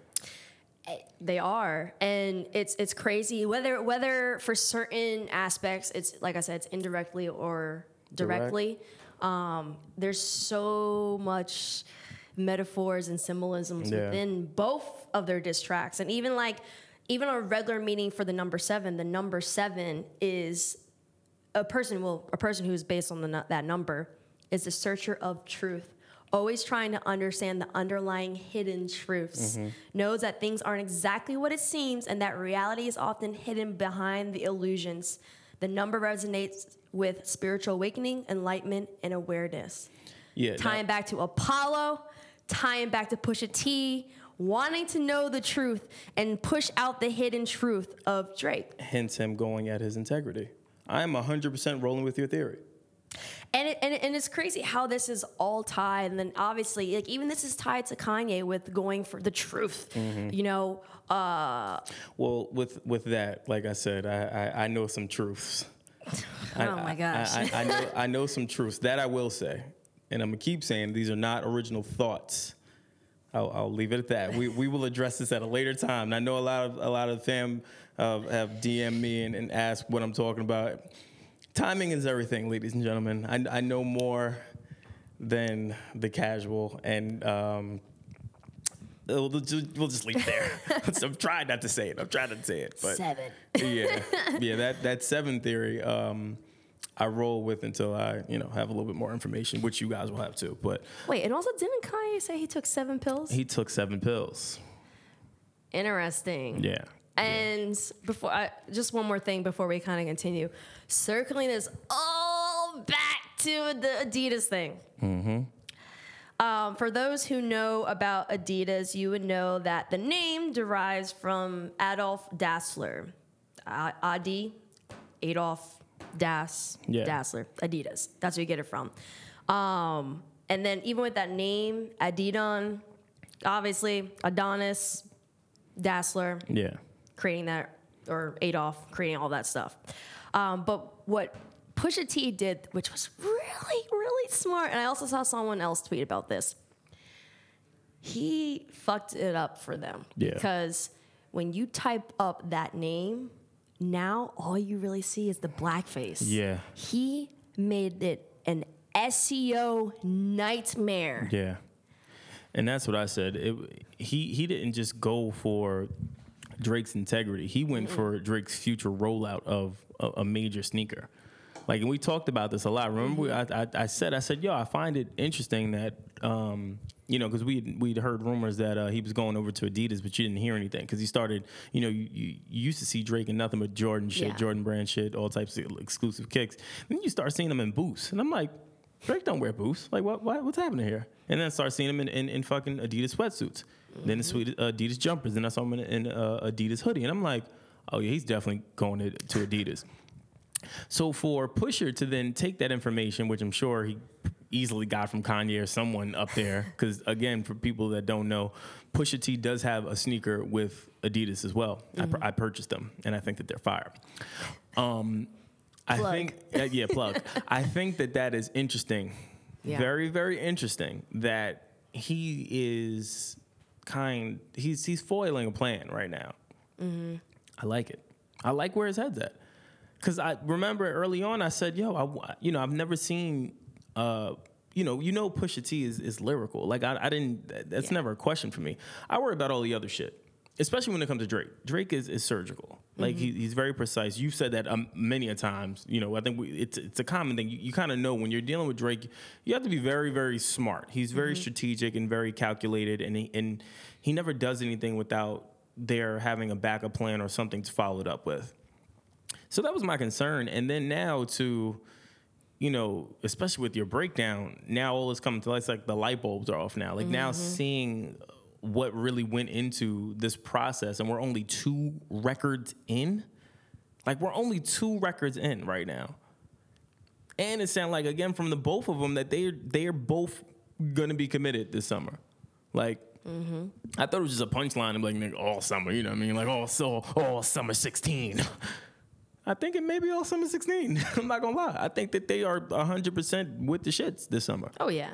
They are, and it's it's crazy whether whether for certain aspects it's like I said it's indirectly or directly. Um, there's so much metaphors and symbolisms
Yeah.
within both of their diss tracks, and even like even a regular meaning for the number seven. The number seven is a person. Well, a person who's based on the that number is the searcher of truth. Always trying to understand the underlying hidden truths. Knows that things aren't exactly what it seems and that reality is often hidden behind the illusions. The number resonates with spiritual awakening, enlightenment, and awareness.
Yeah.
Tying back to Apollo, tying back to Pusha T, wanting to know the truth and push out the hidden truth of Drake.
hence him going at his integrity. I'm 100% rolling with your theory.
And, it, and, it- and it's crazy how this is all tied. And then obviously, like even this is tied to Kanye with going for the truth. You know, uh,
Well, with with that, like I said, I I, I know some truths. I-
Oh my gosh.
I, I, I know I know some truths that I will say, and I'm gonna keep saying these are not original thoughts. I'll, I'll leave it at that. We we will address this at a later time. And I know a lot of a lot of fam uh, have DM'd me and, and asked what I'm talking about. Timing is everything, ladies and gentlemen. I, I know more than the casual, and um, we'll just, we'll just leave it there. I'm trying not to say it. I'm trying not to say it, but
seven.
yeah, yeah. That that seven theory, um, I roll with until I you know have a little bit more information, which you guys will have too. But
Wait, and also didn't Kanye say he took seven pills?
he took seven pills.
Interesting.
Yeah.
And before, I, just one more thing before we kind of continue, circling this all back to the Adidas thing. Um, for those who know about Adidas, you would know that the name derives from Adolf Dassler, uh, Adi, Adolf Das,
Yeah.
Dassler, Adidas. That's where you get it from. Um, and then even with that name, Adidon, obviously Adonis, Dassler,
Yeah.
Creating that, or Adolf creating all that stuff. Um, but what Pusha T did, which was really, really smart, and I also saw someone else tweet about this. he fucked it up for them.
Yeah.
Because when you type up that name, now all you really see is the blackface.
Yeah.
He made it an SEO nightmare.
Yeah, and that's what I said. It, he he didn't just go for Drake's integrity. He went for Drake's future rollout of a, a major sneaker. Like, and we talked about this a lot. Remember, we, I, I, I said, I said, yo, I find it interesting that, um, you know, because we we'd heard rumors that uh, he was going over to Adidas, but you didn't hear anything because he started, you know, you, you, used to see Drake in nothing but Jordan shit,
Yeah.
Jordan brand shit, all types of exclusive kicks. Then you start seeing him in boots, and I'm like, Drake don't wear boots. Like, what, what what's happening here? And then I start seeing him in, in, in fucking Adidas sweatsuits, then the sweet Adidas jumpers, then I saw him in, in uh, Adidas hoodie, and I'm like, oh yeah, he's definitely going to, to Adidas. So for Pusha to then take that information, which I'm sure he easily got from Kanye or someone up there, because again, for people that don't know, Pusha T does have a sneaker with Adidas as well. I, pur- I purchased them, and I think that they're fire. Um, I
Plug.
think, uh, yeah, plug. I think that that is interesting,
Yeah.
very, very interesting. That he is kind, he's he's foiling a plan right now. I like it. I like where his head's at. Cause I remember early on, I said, "Yo, I, you know, I've never seen, uh, you know, you know, Pusha T is, is lyrical. Like I, I didn't. That's
Yeah.
never a question for me. I worry about all the other shit, especially when it comes to Drake. Drake is, is surgical. Like he, he's very precise. You've said that um, many a times. You know, I think we, it's it's a common thing. You, you kind of know when you're dealing with Drake, you have to be very very smart. He's very strategic and very calculated, and he, and he never does anything without there having a backup plan or something to follow it up with. So that was my concern. And then now to, you know, especially with your breakdown, now all is coming to light. It's like the light bulbs are off now. Like now seeing what really went into this process, and we're only two records in. Like we're only two records in right now. And it sounds like again from the both of them that they they are both gonna be committed this summer. Like mm-hmm. I thought it was just a punchline and like nigga, all summer, you know what I mean? Like all so all summer 16. I think it may be all summer 16. I'm not gonna lie. I think that they are 100% with the shits this summer.
Oh yeah.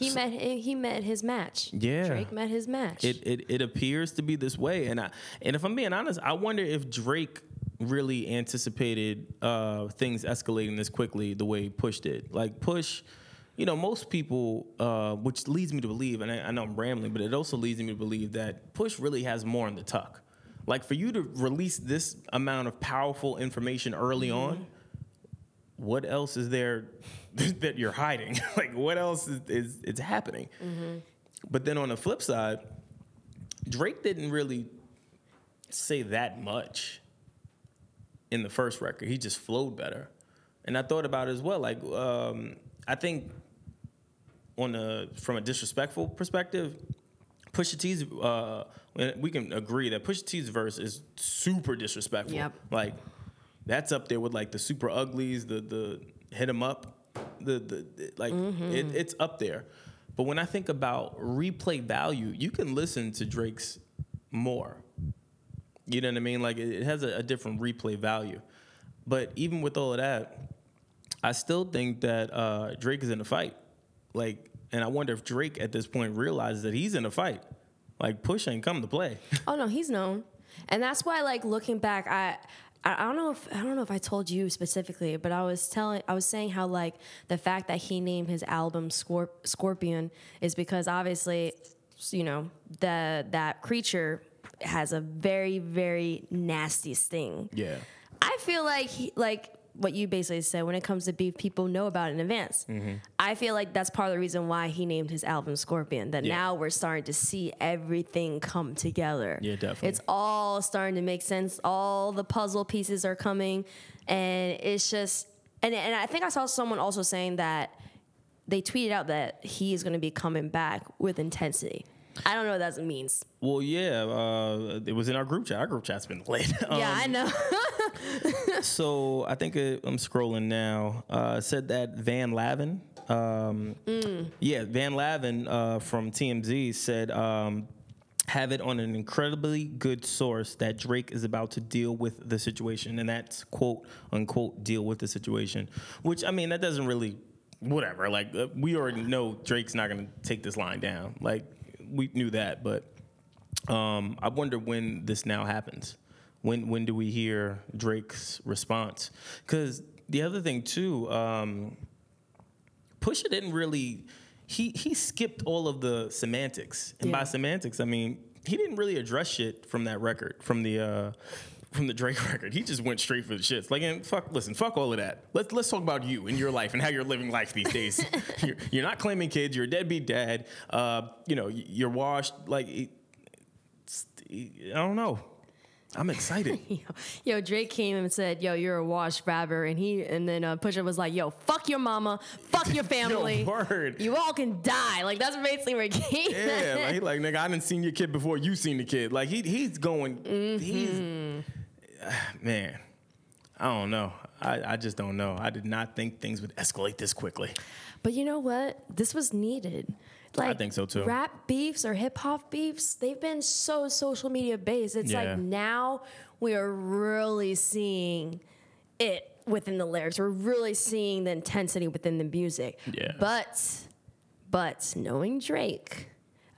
He met he met his match.
Yeah.
Drake met his match.
It, it it appears to be this way, and I and if I'm being honest, I wonder if Drake really anticipated uh, things escalating this quickly the way Push did. Like Push, you know, most people, uh, which leads me to believe, and I, I know I'm rambling, but it also leads me to believe that Push really has more in the tuck. Like for you to release this amount of powerful information early on, what else is there that you're hiding? like what else is, is it's happening? But then on the flip side, Drake didn't really say that much in the first record. He just flowed better. And I thought about it as well. Like, um, I think on a from a disrespectful perspective, Pusha T's uh, we can agree that Pusha T's verse is super disrespectful.
Yep.
Like that's up there with like the super uglies, the the hit 'em up, the the, the- like it, it's up there. But when I think about replay value, you can listen to Drake's more. You know what I mean? Like it, it has a, a different replay value. But even with all of that, I still think that uh, Drake is in a fight. Like, and I wonder if Drake at this point realizes that he's in a fight. Like, Push ain't come to play.
Oh no, he's known, and that's why like looking back, I. I don't know if I don't know if I told you specifically, but I was telling I was saying how like the fact that he named his album Scorp- Scorpion is because obviously, you know, that that creature has a very very nasty sting.
yeah.
I feel like he, like what you basically said when it comes to beef, people know about it in advance. Mm-hmm. I feel like that's part of the reason why he named his album Scorpion. That
Yeah.
now we're starting to see everything come together.
Yeah, definitely.
It's all starting to make sense. All the puzzle pieces are coming, and it's just and and I think I saw someone also saying that they tweeted out that he is going to be coming back with intensity. I don't know what that means.
Well, yeah. Uh, it was in our group chat. Our group chat's been lit.
yeah, I
Um,
know.
So I think uh, I'm scrolling now. Uh, said that Van Lathan, um, yeah, Van Lathan uh, from TMZ said, um, have it on an incredibly good source that Drake is about to deal with the situation, and that's quote unquote deal with the situation. Which I mean, that doesn't really, whatever. Like uh, we already know Drake's not gonna take this line down. Like we knew that, but um, I wonder when this now happens. When when do we hear Drake's response? Because the other thing too, um, Pusha didn't really. He he skipped all of the semantics, and by semantics I mean he didn't really address shit from that record, from the. Uh, from the Drake record, he just went straight for the shits. Like, and fuck, listen, fuck all of that. Let's let's talk about you and your life and how you're living life these days. you're, you're not claiming kids. You're a deadbeat dad. Uh, you know, you're washed. Like, it- I don't know. I'm excited.
Yo, yo, Drake came and said, "Yo, you're a washed rapper," and he and then uh, Pusha was like, "Yo, fuck your mama, fuck your family,
word.
you all can die." Like that's basically where he came.
yeah, like, he like nigga, I didn't seen your kid before you seen the kid. Like he he's going.
Mm-hmm.
He's man. I don't know. I, I just don't know. I did not think things would escalate this quickly.
But you know what? This was needed. Like, I
think so, too.
Rap beefs or hip hop beefs, they've been so social media based. It's
Yeah.
like now we are really seeing it within the lyrics. We're really seeing the intensity within the music.
Yeah.
But, but knowing Drake,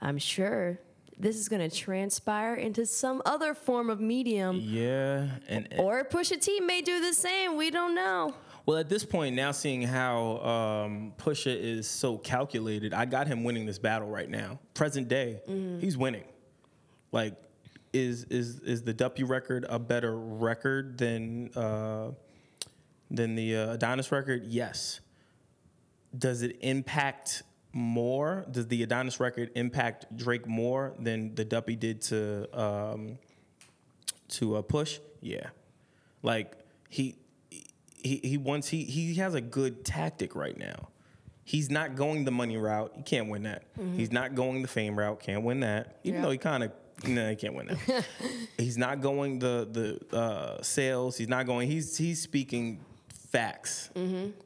I'm sure this is going to transpire into some other form of medium.
Yeah, and
Or Pusha T may do the same. We don't know.
Well, at this point, now seeing how um, Pusha is so calculated, I got him winning this battle right now. Present day, he's winning. Like, is is is the W record a better record than uh, than the uh, Adonis record? Yes. Does it impact more? Does the Adonis record impact Drake more than the Duppy did to um, to uh, Push? Yeah. Like he he he wants he he has a good tactic right now. He's not going the money route. He can't win that. He's not going the fame route. Can't win that. Even
Yeah.
though he kind of no, he can't win that. he's not going the the uh, sales. He's not going. He's he's speaking facts.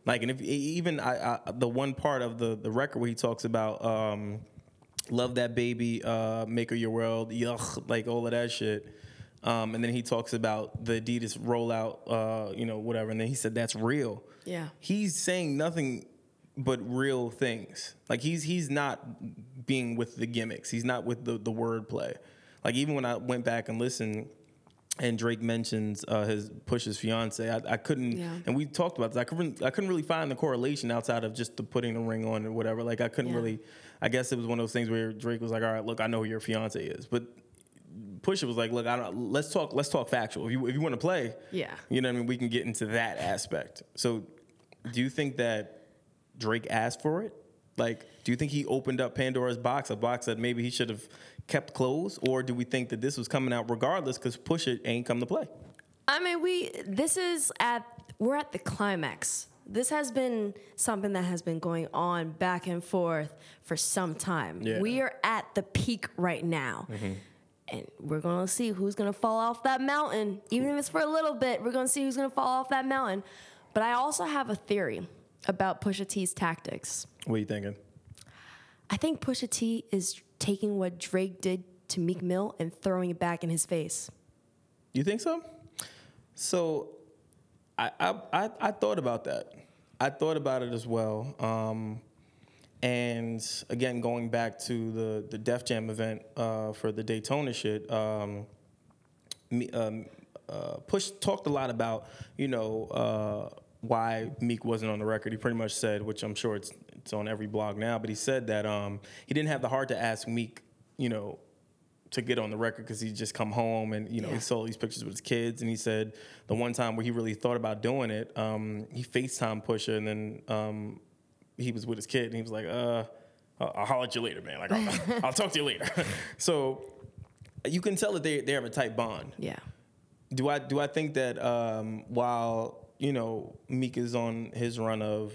Like and if even I, I the one part of the the record where he talks about um, love that baby, uh, make her your world, yuck, like all of that shit. Um, and then he talks about the Adidas rollout, uh, you know, whatever. And then he said that's real.
Yeah.
He's saying nothing but real things. Like he's he's not being with the gimmicks. He's not with the the wordplay. Like even when I went back and listened, and Drake mentions uh, his Push's fiance, I, I couldn't.
Yeah.
And we talked about this. I couldn't. I couldn't really find the correlation outside of just the putting the ring on or whatever. Like I couldn't
Yeah.
really. I guess it was one of those things where Drake was like, "All right, look, I know who your fiance is," but Pusha was like, "Look, I don't. Let's talk. Let's talk factual. If you if you want to play,
Yeah.
you know what I mean. We can get into that aspect. So, do you think that Drake asked for it? Like, do you think he opened up Pandora's box, a box that maybe he should have kept close, or do we think that this was coming out regardless because Pusha ain't come to play?
I mean, we this is at we're at the climax. This has been something that has been going on back and forth for some time.
Yeah.
We are at the peak right now. Mm-hmm. And we're gonna see who's gonna fall off that mountain. Even if it's for a little bit, we're gonna see who's gonna fall off that mountain. But I also have a theory about Pusha T's tactics.
What are you thinking?
I think Pusha T is taking what Drake did to Meek Mill and throwing it back in his face.
You think so? So, I I I, I thought about that. I thought about it as well. Um, and again, going back to the the Def Jam event uh, for the Daytona shit, um, me, um, uh, Push talked a lot about you know uh, why Meek wasn't on the record. He pretty much said, which I'm sure it's it's on every blog now, but he said that um, he didn't have the heart to ask Meek, you know, to get on the record because he just come home and you know
Yeah.
he saw these pictures with his kids and he said the one time where he really thought about doing it, um, he Facetime Pusha and then um, he was with his kid and he was like, uh, I'll, I'll holler at you later, man. Like I'll, I'll talk to you later. so you can tell that they they have a tight bond.
Yeah.
Do I do I think that um, while you know Meek is on his run of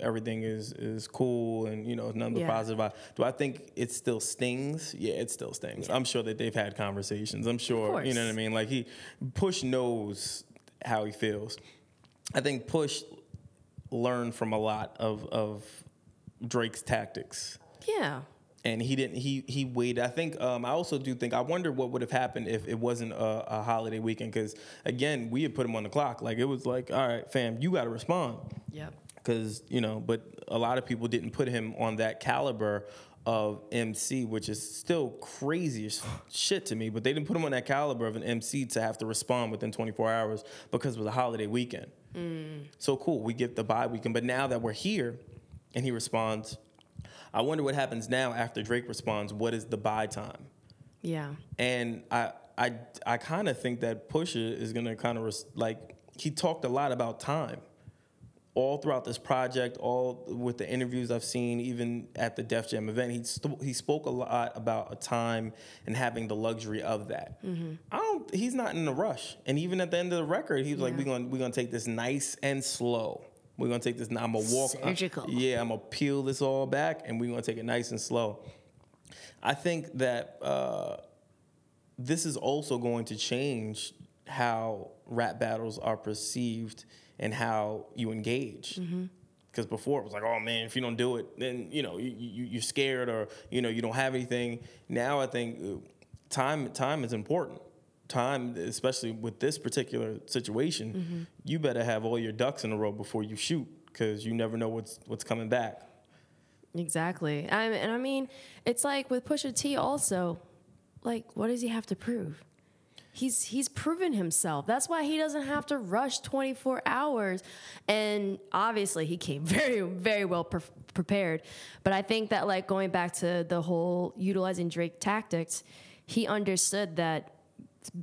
everything is is cool and you know none but
Yeah.
positive, vibe, do I think it still stings? Yeah, it still stings. I'm sure that they've had conversations. I'm sure you know what I mean. Like he Push knows how he feels. I think Push learned from a lot of of Drake's tactics
Yeah.
And he didn't he he waited i think um, i also do think i wonder what would have happened if it wasn't a, a holiday weekend because again we had put him on the clock like it was like all right fam you got to respond
Yep.
because you know but a lot of people didn't put him on that caliber of MC, which is still crazy shit to me. But they didn't put him on that caliber of an MC to have to respond within 24 hours because it was a holiday weekend. So cool, we get the bye weekend. But now that we're here, and he responds, I wonder what happens now after Drake responds. What is the buy time?
Yeah.
And I I I kind of think that Pusha is gonna kind of res- like he talked a lot about time all throughout this project, all with the interviews I've seen, even at the Def Jam event, he st- he spoke a lot about a time and having the luxury of that. Mm-hmm. I don't. He's not in a rush, and even at the end of the record, he was like, "We're gonna we're gonna take this nice and slow. We're gonna take this. Now I'm gonna walk.
Surgical.
yeah, I'm gonna peel this all back, and we're gonna take it nice and slow." I think that. Uh, this is also going to change how rap battles are perceived and how you engage. Because before it was like, oh man, if you don't do it, then you know you, you, you're scared or you know you don't have anything. Now I think uh, time time is important. Time, especially with this particular situation, mm-hmm. you better have all your ducks in a row before you shoot because you never know what's what's coming back.
Exactly. I, and I mean, it's like with Pusha T also, like, what does he have to prove? He's he's proven himself. That's why he doesn't have to rush 24 hours. And obviously, he came very very well pre- prepared. But I think that like going back to the whole utilizing Drake tactics, he understood that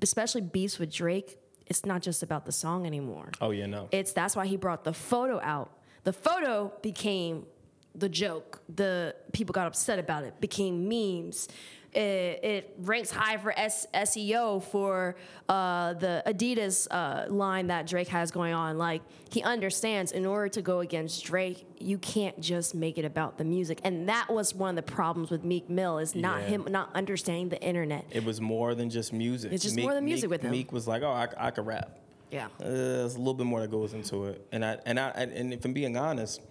especially beefs with Drake, it's not just about the song anymore.
Oh yeah, no.
It's that's why he brought the photo out. The photo became the joke. The people got upset about it. Became memes. It, it ranks high for S- SEO for uh, the Adidas uh, line that Drake has going on. Like he understands, in order to go against Drake, you can't just make it about the music. And that was one of the problems with Meek Mill is not
Yeah.
him not understanding the internet.
It was more than just music.
It's just more than music
Meek,
with him.
Meek was like, oh, I, I could rap.
Yeah.
Uh, there's a little bit more that goes into it, and I and I and if I'm being honest,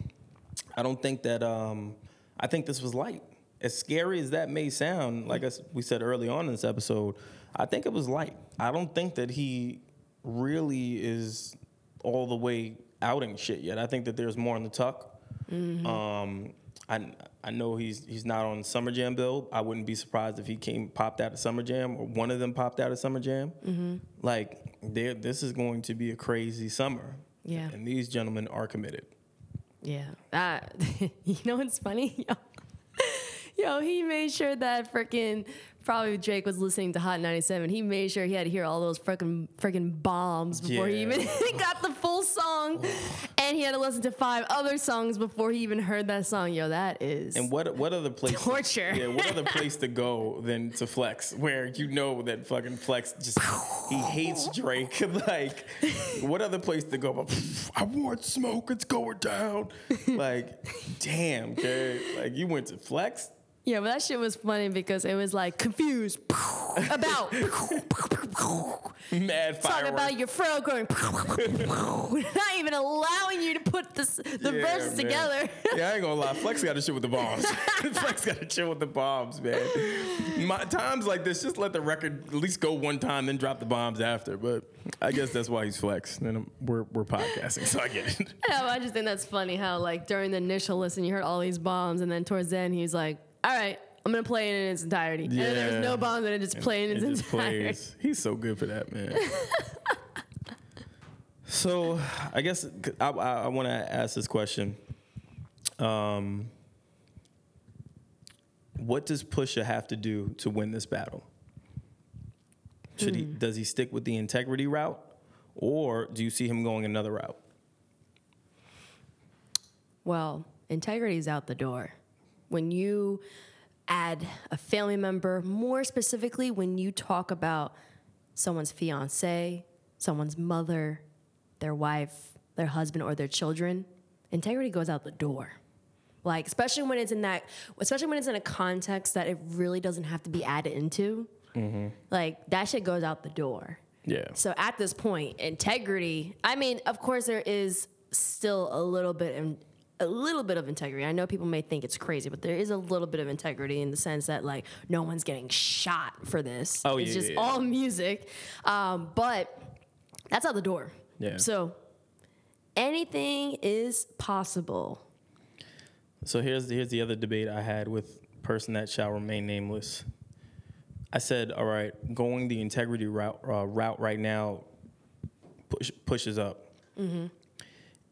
I don't think that um, I think this was light. As scary as that may sound, like us we said early on in this episode, I think it was light. I don't think that he really is all the way outing shit yet. I think that there's more in the tuck. Um, I I know he's he's not on Summer Jam bill. I wouldn't be surprised if he came popped out of Summer Jam or one of them popped out of Summer Jam. Like there, this is going to be a crazy summer.
Yeah.
and these gentlemen are committed.
Yeah. Uh, you know what's funny? Yo, he made sure that freaking probably Drake was listening to Hot 97. He made sure he had to hear all those freaking freaking bombs before he
Yeah.
even got the full song. and he had to listen to five other songs before he even heard that song. Yo, that is
And what what other place
Torture.
Yeah, what other place to go than to Flex, where you know that fucking Flex just he hates Drake. like, what other place to go? But I want smoke. It's going down. Like, damn, dude. Like you went to Flex.
Yeah, but that shit was funny because it was like confused about
Mad
talking
fireworks.
about your fro going not even allowing you to put this the
Yeah,
verses
man.
together.
Yeah, I ain't gonna lie. Flex got to shit with the bombs. Flex got to chill with the bombs, man. My, times like this, just let the record at least go one time, then drop the bombs after. But I guess that's why he's Flex. And I'm- we're we're podcasting, so I get it.
Yeah, I just think that's funny how like during the initial listen you heard all these bombs and then towards the end he was like, "All right, I'm gonna play it in its entirety." Yeah. And then there no bombs and it just played in its entirety.
plays. He's so good for that, man. so I guess I, I, I want to ask this question. Um, what does Pusha have to do to win this battle? Should he does he stick with the integrity route, or do you see him going another route?
Well, integrity's out the door. When you add a family member, more specifically when you talk about someone's fiance, someone's mother, their wife, their husband, or their children, integrity goes out the door. Like, especially when it's in that, especially when it's in a context that it really doesn't have to be added into. Mm-hmm. Like, that shit goes out the door.
Yeah.
So at this point, integrity. I mean, of course, there is still a little bit, in, a little bit of integrity. I know people may think it's crazy, but there is a little bit of integrity in the sense that like no one's getting shot for this.
Oh,
it's
yeah,
just
yeah,
all music. Um, but that's out the door.
Yeah.
So anything is possible.
So here's here's the other debate I had with person that shall remain nameless. I said, all right, going the integrity route, uh, route right now push, pushes up.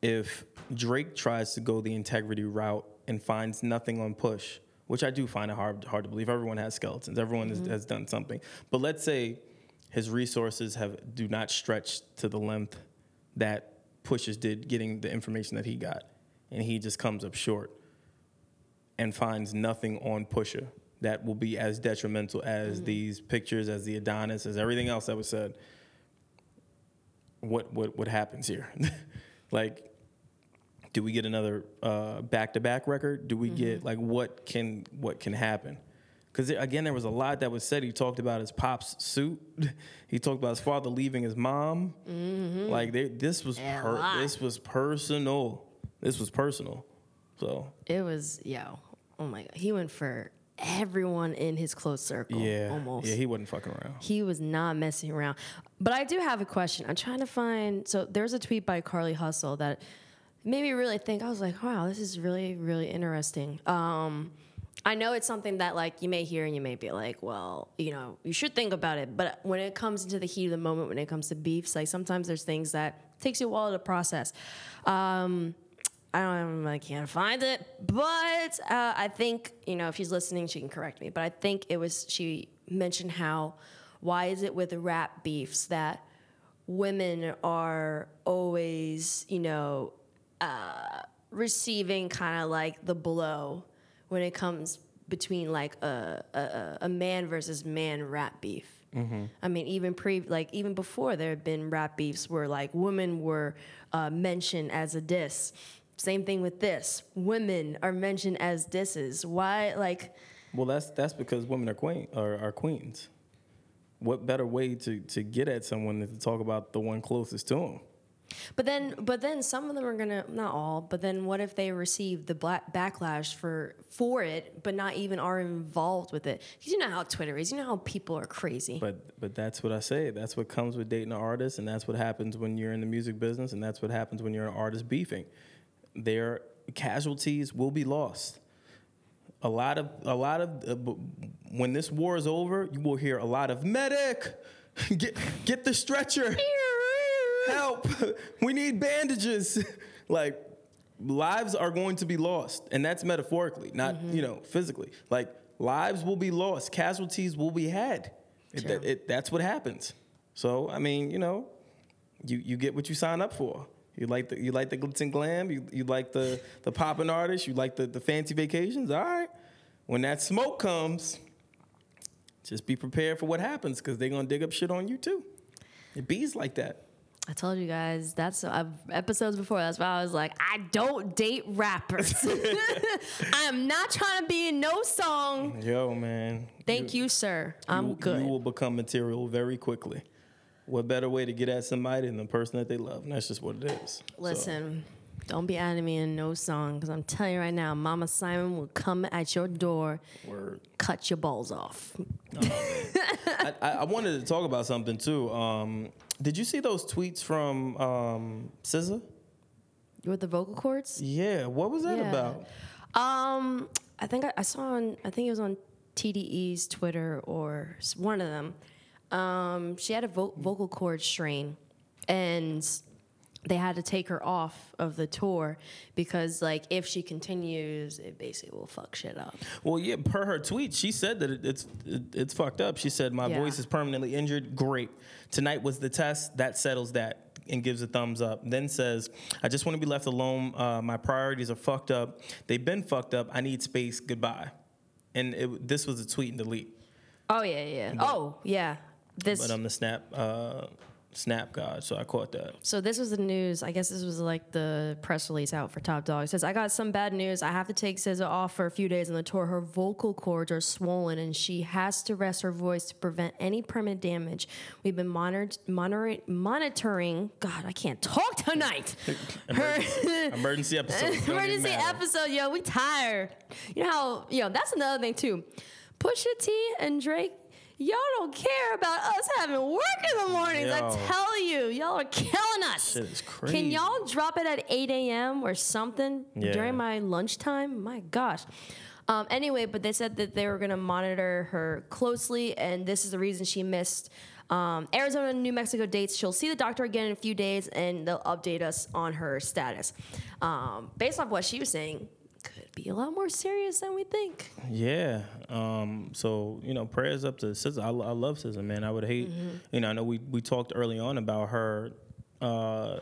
If Drake tries to go the integrity route and finds nothing on push, which I do find it hard, hard to believe. Everyone has skeletons. Everyone has, mm-hmm. has done something. But let's say his resources have do not stretch to the length that Pushes did getting the information that he got, and he just comes up short and finds nothing on Pusha that will be as detrimental as mm-hmm. these pictures, as the Adonis, as everything else that was said. What what what happens here? like, do we get another back to back record? Do we get mm-hmm. like what can what can happen? Because again, there was a lot that was said. He talked about his pop's suit. He talked about his father leaving his mom. Mm-hmm. Like they, this was per, this was personal. This was personal. So
It was yo. Oh my god. He went for everyone in his close circle.
yeah,
Almost.
yeah, he wasn't fucking around.
He was not messing around. But I do have a question. I'm trying to find. So there's a tweet by Carly Hustle that made me really think. I was like, wow, this is really, really interesting. Um, I know it's something that like you may hear and you may be like, well, you know, you should think about it. But when it comes into the heat of the moment, when it comes to beefs, like sometimes there's things that takes you a while to process. Um, I don't, I can't find it, but uh, I think you know if she's listening, she can correct me. But I think it was she mentioned how why is it with rap beefs that women are always you know uh, receiving kind of like the blow when it comes between like a a, a man versus man rap beef. I mean, even pre like even before there had been rap beefs where like women were uh, mentioned as a diss. Same thing with this. Women are mentioned as disses. Why like
Well, that's that's because women are queen are, are queens. What better way to to get at someone than to talk about the one closest to them?
But then, but then some of them are gonna not all. But then, what if they receive the black backlash for for it, but not even are involved with it? 'Cause you know how Twitter is. You know how people are crazy.
But but that's what I say. That's what comes with dating an artist, and that's what happens when you're in the music business, and that's what happens when you're an artist beefing. Their casualties will be lost. A lot of a lot of uh, when this war is over, you will hear a lot of medic, get get the stretcher, help, we need bandages. like lives are going to be lost, and that's metaphorically, not mm-hmm. you know physically. Like lives will be lost, casualties will be had. It, that- it- that's what happens. So I mean, you know, you you get what you sign up for. You like the you like the glitz and glam. You you like the the popping artists. You like the the fancy vacations. All right. When that smoke comes, just be prepared for what happens because they're gonna dig up shit on you too. It bees like that.
I told you guys that's uh, episodes before. That's why I was like, I don't date rappers. I am not trying to be in no song.
Yo, man.
Thank you, sir. I'm
you,
good.
You will become material very quickly. What better way to get at somebody than the person that they love? And that's just what it is. So,
Listen, don't be adding me in no song because I'm telling you right now, Mama Simon will come at your door,
word.
cut your balls off.
I, I I wanted to talk about something too. Um, did you see those tweets from um, SZA?
With the vocal cords?
Yeah, what was that
Yeah.
about?
Um, I think I, I saw on. I think it was on TDE's Twitter or one of them. Um, she had a vo- vocal cord strain, and they had to take her off of the tour because, like, if she continues, it basically will fuck shit up.
Well, yeah, per her tweet, she said that it, it's it, it's fucked up. She said my
Yeah.
voice is permanently injured. Great. Tonight was the test. That settles that and gives a thumbs up. Then says, I just want to be left alone. Uh, my priorities are fucked up. They've been fucked up. I need space. Goodbye. And it, this was a tweet and delete.
Oh yeah, yeah. oh yeah. This.
But I'm the snap uh, snap god, so I caught that.
So this was the news. I guess this was like the press release out for Top Dawg. It says, I got some bad news. I have to take SZA off for a few days on the tour. Her vocal cords are swollen and she has to rest her voice to prevent any permanent damage. We've been monitor- monitor- monitoring. God, I can't talk tonight. Her
Emergency episode.
Emergency episode, yo. We tired. You know how? Yo, that's another thing too. Pusha T and Drake. Y'all don't care about us having work in the mornings.
Yo.
I tell you, y'all are killing us.
Shit is crazy.
Can y'all drop it at 8 a.m. or something
Yeah.
during my lunchtime? My gosh. Um, anyway, but they said that they were going to monitor her closely, and this is the reason she missed um, Arizona and New Mexico dates. She'll see the doctor again in a few days, and they'll update us on her status. Um, based off what she was saying, be a lot more serious than we think.
Yeah. Um, so you know, prayers up to SZA. I, I love SZA, man. I would hate. You know, I know we we talked early on about her. Uh,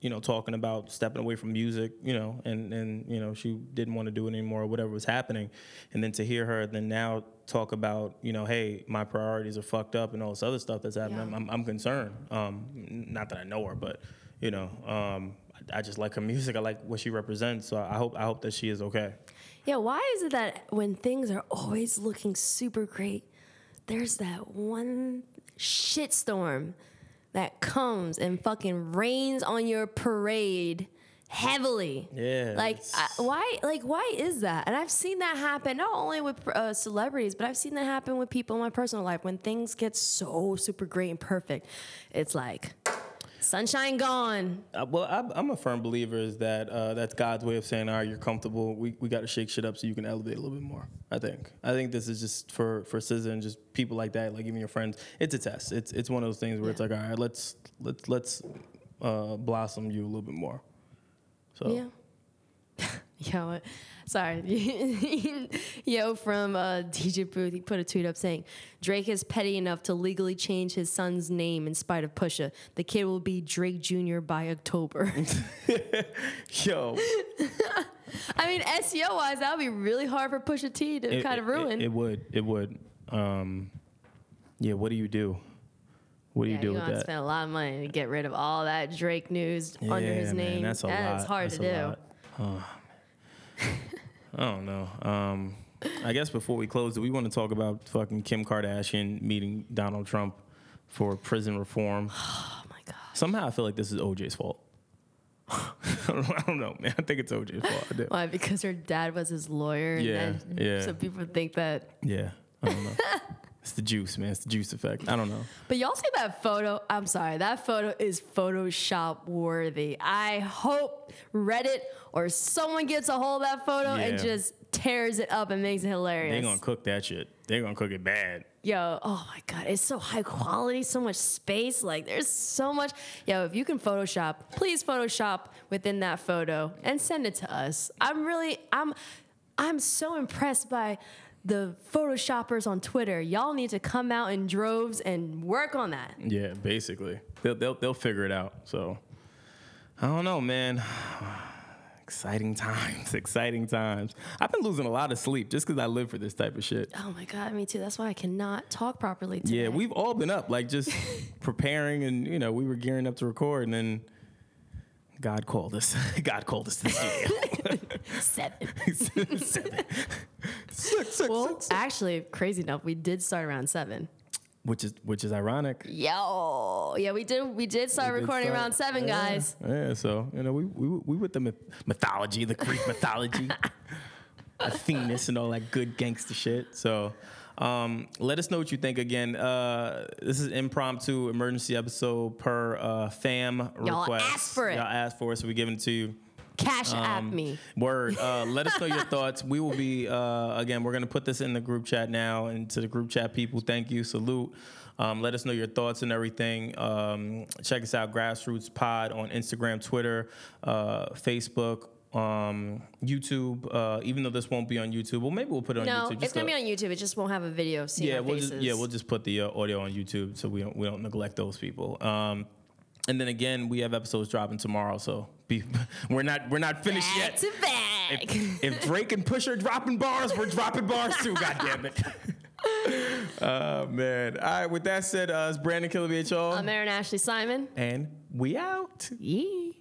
you know, talking about stepping away from music, you know, and, and you know, she didn't want to do it anymore, or whatever was happening. And then to hear her then now talk about, you know, hey, my priorities are fucked up and all this other stuff that's happening,
Yeah.
I'm, I'm concerned. Um, not that I know her, but, you know, um, I, just like her music. I like what she represents. So I hope, I hope that she is okay.
Yeah, why is it that when things are always looking super great, there's that one shitstorm that comes and fucking rains on your parade heavily?
Yeah,
Like I, why? Like why is that? And I've seen that happen not only with uh, celebrities, but I've seen that happen with people in my personal life. When things get so super great and perfect, it's like sunshine gone.
Uh, well, I'm, I'm a firm believer is that uh, that's God's way of saying, all right, you're comfortable. We, we got to shake shit up so you can elevate a little bit more. I think. I think this is just for for SZA and just people like that, like even your friends. It's a test. It's it's one of those things where it's like, all right, let's let's let's uh, blossom you a little bit more. So
Yeah. Yo, sorry. Yo, from uh, DJ Booth, he put a tweet up saying Drake is petty enough to legally change his son's name in spite of Pusha. The kid will be Drake Jr. by October.
yo,
I mean, SEO wise, that would be really hard for Pusha T to
it-
kind of ruin.
It, it would. It would. Um, yeah. What do you do? What do
yeah,
you do
you're
with that?
spend a lot of money to get rid of all that Drake news under his
Yeah, man,
name.
that's a
That
lot.
hard
That's
to do.
I don't know. Um, I guess before we close, do we want to talk about fucking Kim Kardashian meeting Donald Trump for prison reform?
Oh my god.
Somehow I feel like this is OJ's fault. I don't know, I don't know, man. I think it's OJ's fault.
Why? Because her dad was his lawyer. and
Yeah,
then
yeah.
So people think that
Yeah, I don't know. it's the juice, man. It's the juice effect. I don't know.
But y'all see that photo? I'm sorry, that photo is Photoshop worthy. I hope Reddit or someone gets a hold of that photo and just tears it up and makes it hilarious.
They're gonna cook that shit. They're gonna cook it bad.
Yo, oh my god, it's so high quality, so much space. Like there's so much. Yo, if you can Photoshop, please Photoshop within that photo and send it to us. I'm really, I'm, I'm so impressed by the Photoshoppers on Twitter. Y'all need to come out in droves and work on that.
Yeah, basically. They'll they'll, they'll figure it out. So I don't know, man. exciting times, exciting times. I've been losing a lot of sleep just because I live for this type of shit.
Oh my god, me too. That's why I cannot talk properly today.
Yeah, we've all been up, like just preparing, and you know, we were gearing up to record, and then God called us. God called us to the studio.
Seven.
Seven. Six, six,
Well,
six.
actually, crazy enough, we did start around seven.
Which is which is ironic.
Yo, yeah, we did. We did start
We did
recording
start-
around seven,
yeah,
guys.
Yeah, so you know, we we we with the myth- mythology, the Greek mythology, Athenas, and all that good gangster shit. So. Um, let us know what you think again. Uh, this is impromptu emergency episode per uh, fam
Y'all
request.
asked for it.
Y'all asked for it, so we giving it to you.
Cash app
Um,
me.
Word. Uh, let us know your thoughts. We will be uh, again. We're gonna put this in the group chat now, and to the group chat people, thank you, salute. Um, let us know your thoughts and everything. Um, check us out, Grassroots Pod on Instagram, Twitter, uh, Facebook, um, YouTube. Uh, even though this won't be on YouTube, well, maybe we'll put it on
No,
YouTube.
it's gonna
to-
be on YouTube. It just won't have a video.
yeah, we'll
faces.
just yeah we'll just put the uh, audio on YouTube so we don't we don't neglect those people. Um, and then again, we have episodes dropping tomorrow, so be, we're not we're not finished
back
yet.
to back.
If, if Drake and Pusha dropping bars, we're dropping bars too. God damn it. Oh man! All right. With that said, uh, it's Brandon Killer BHO,
I'm Aaron Ashley Simon.
and we out.
Yee.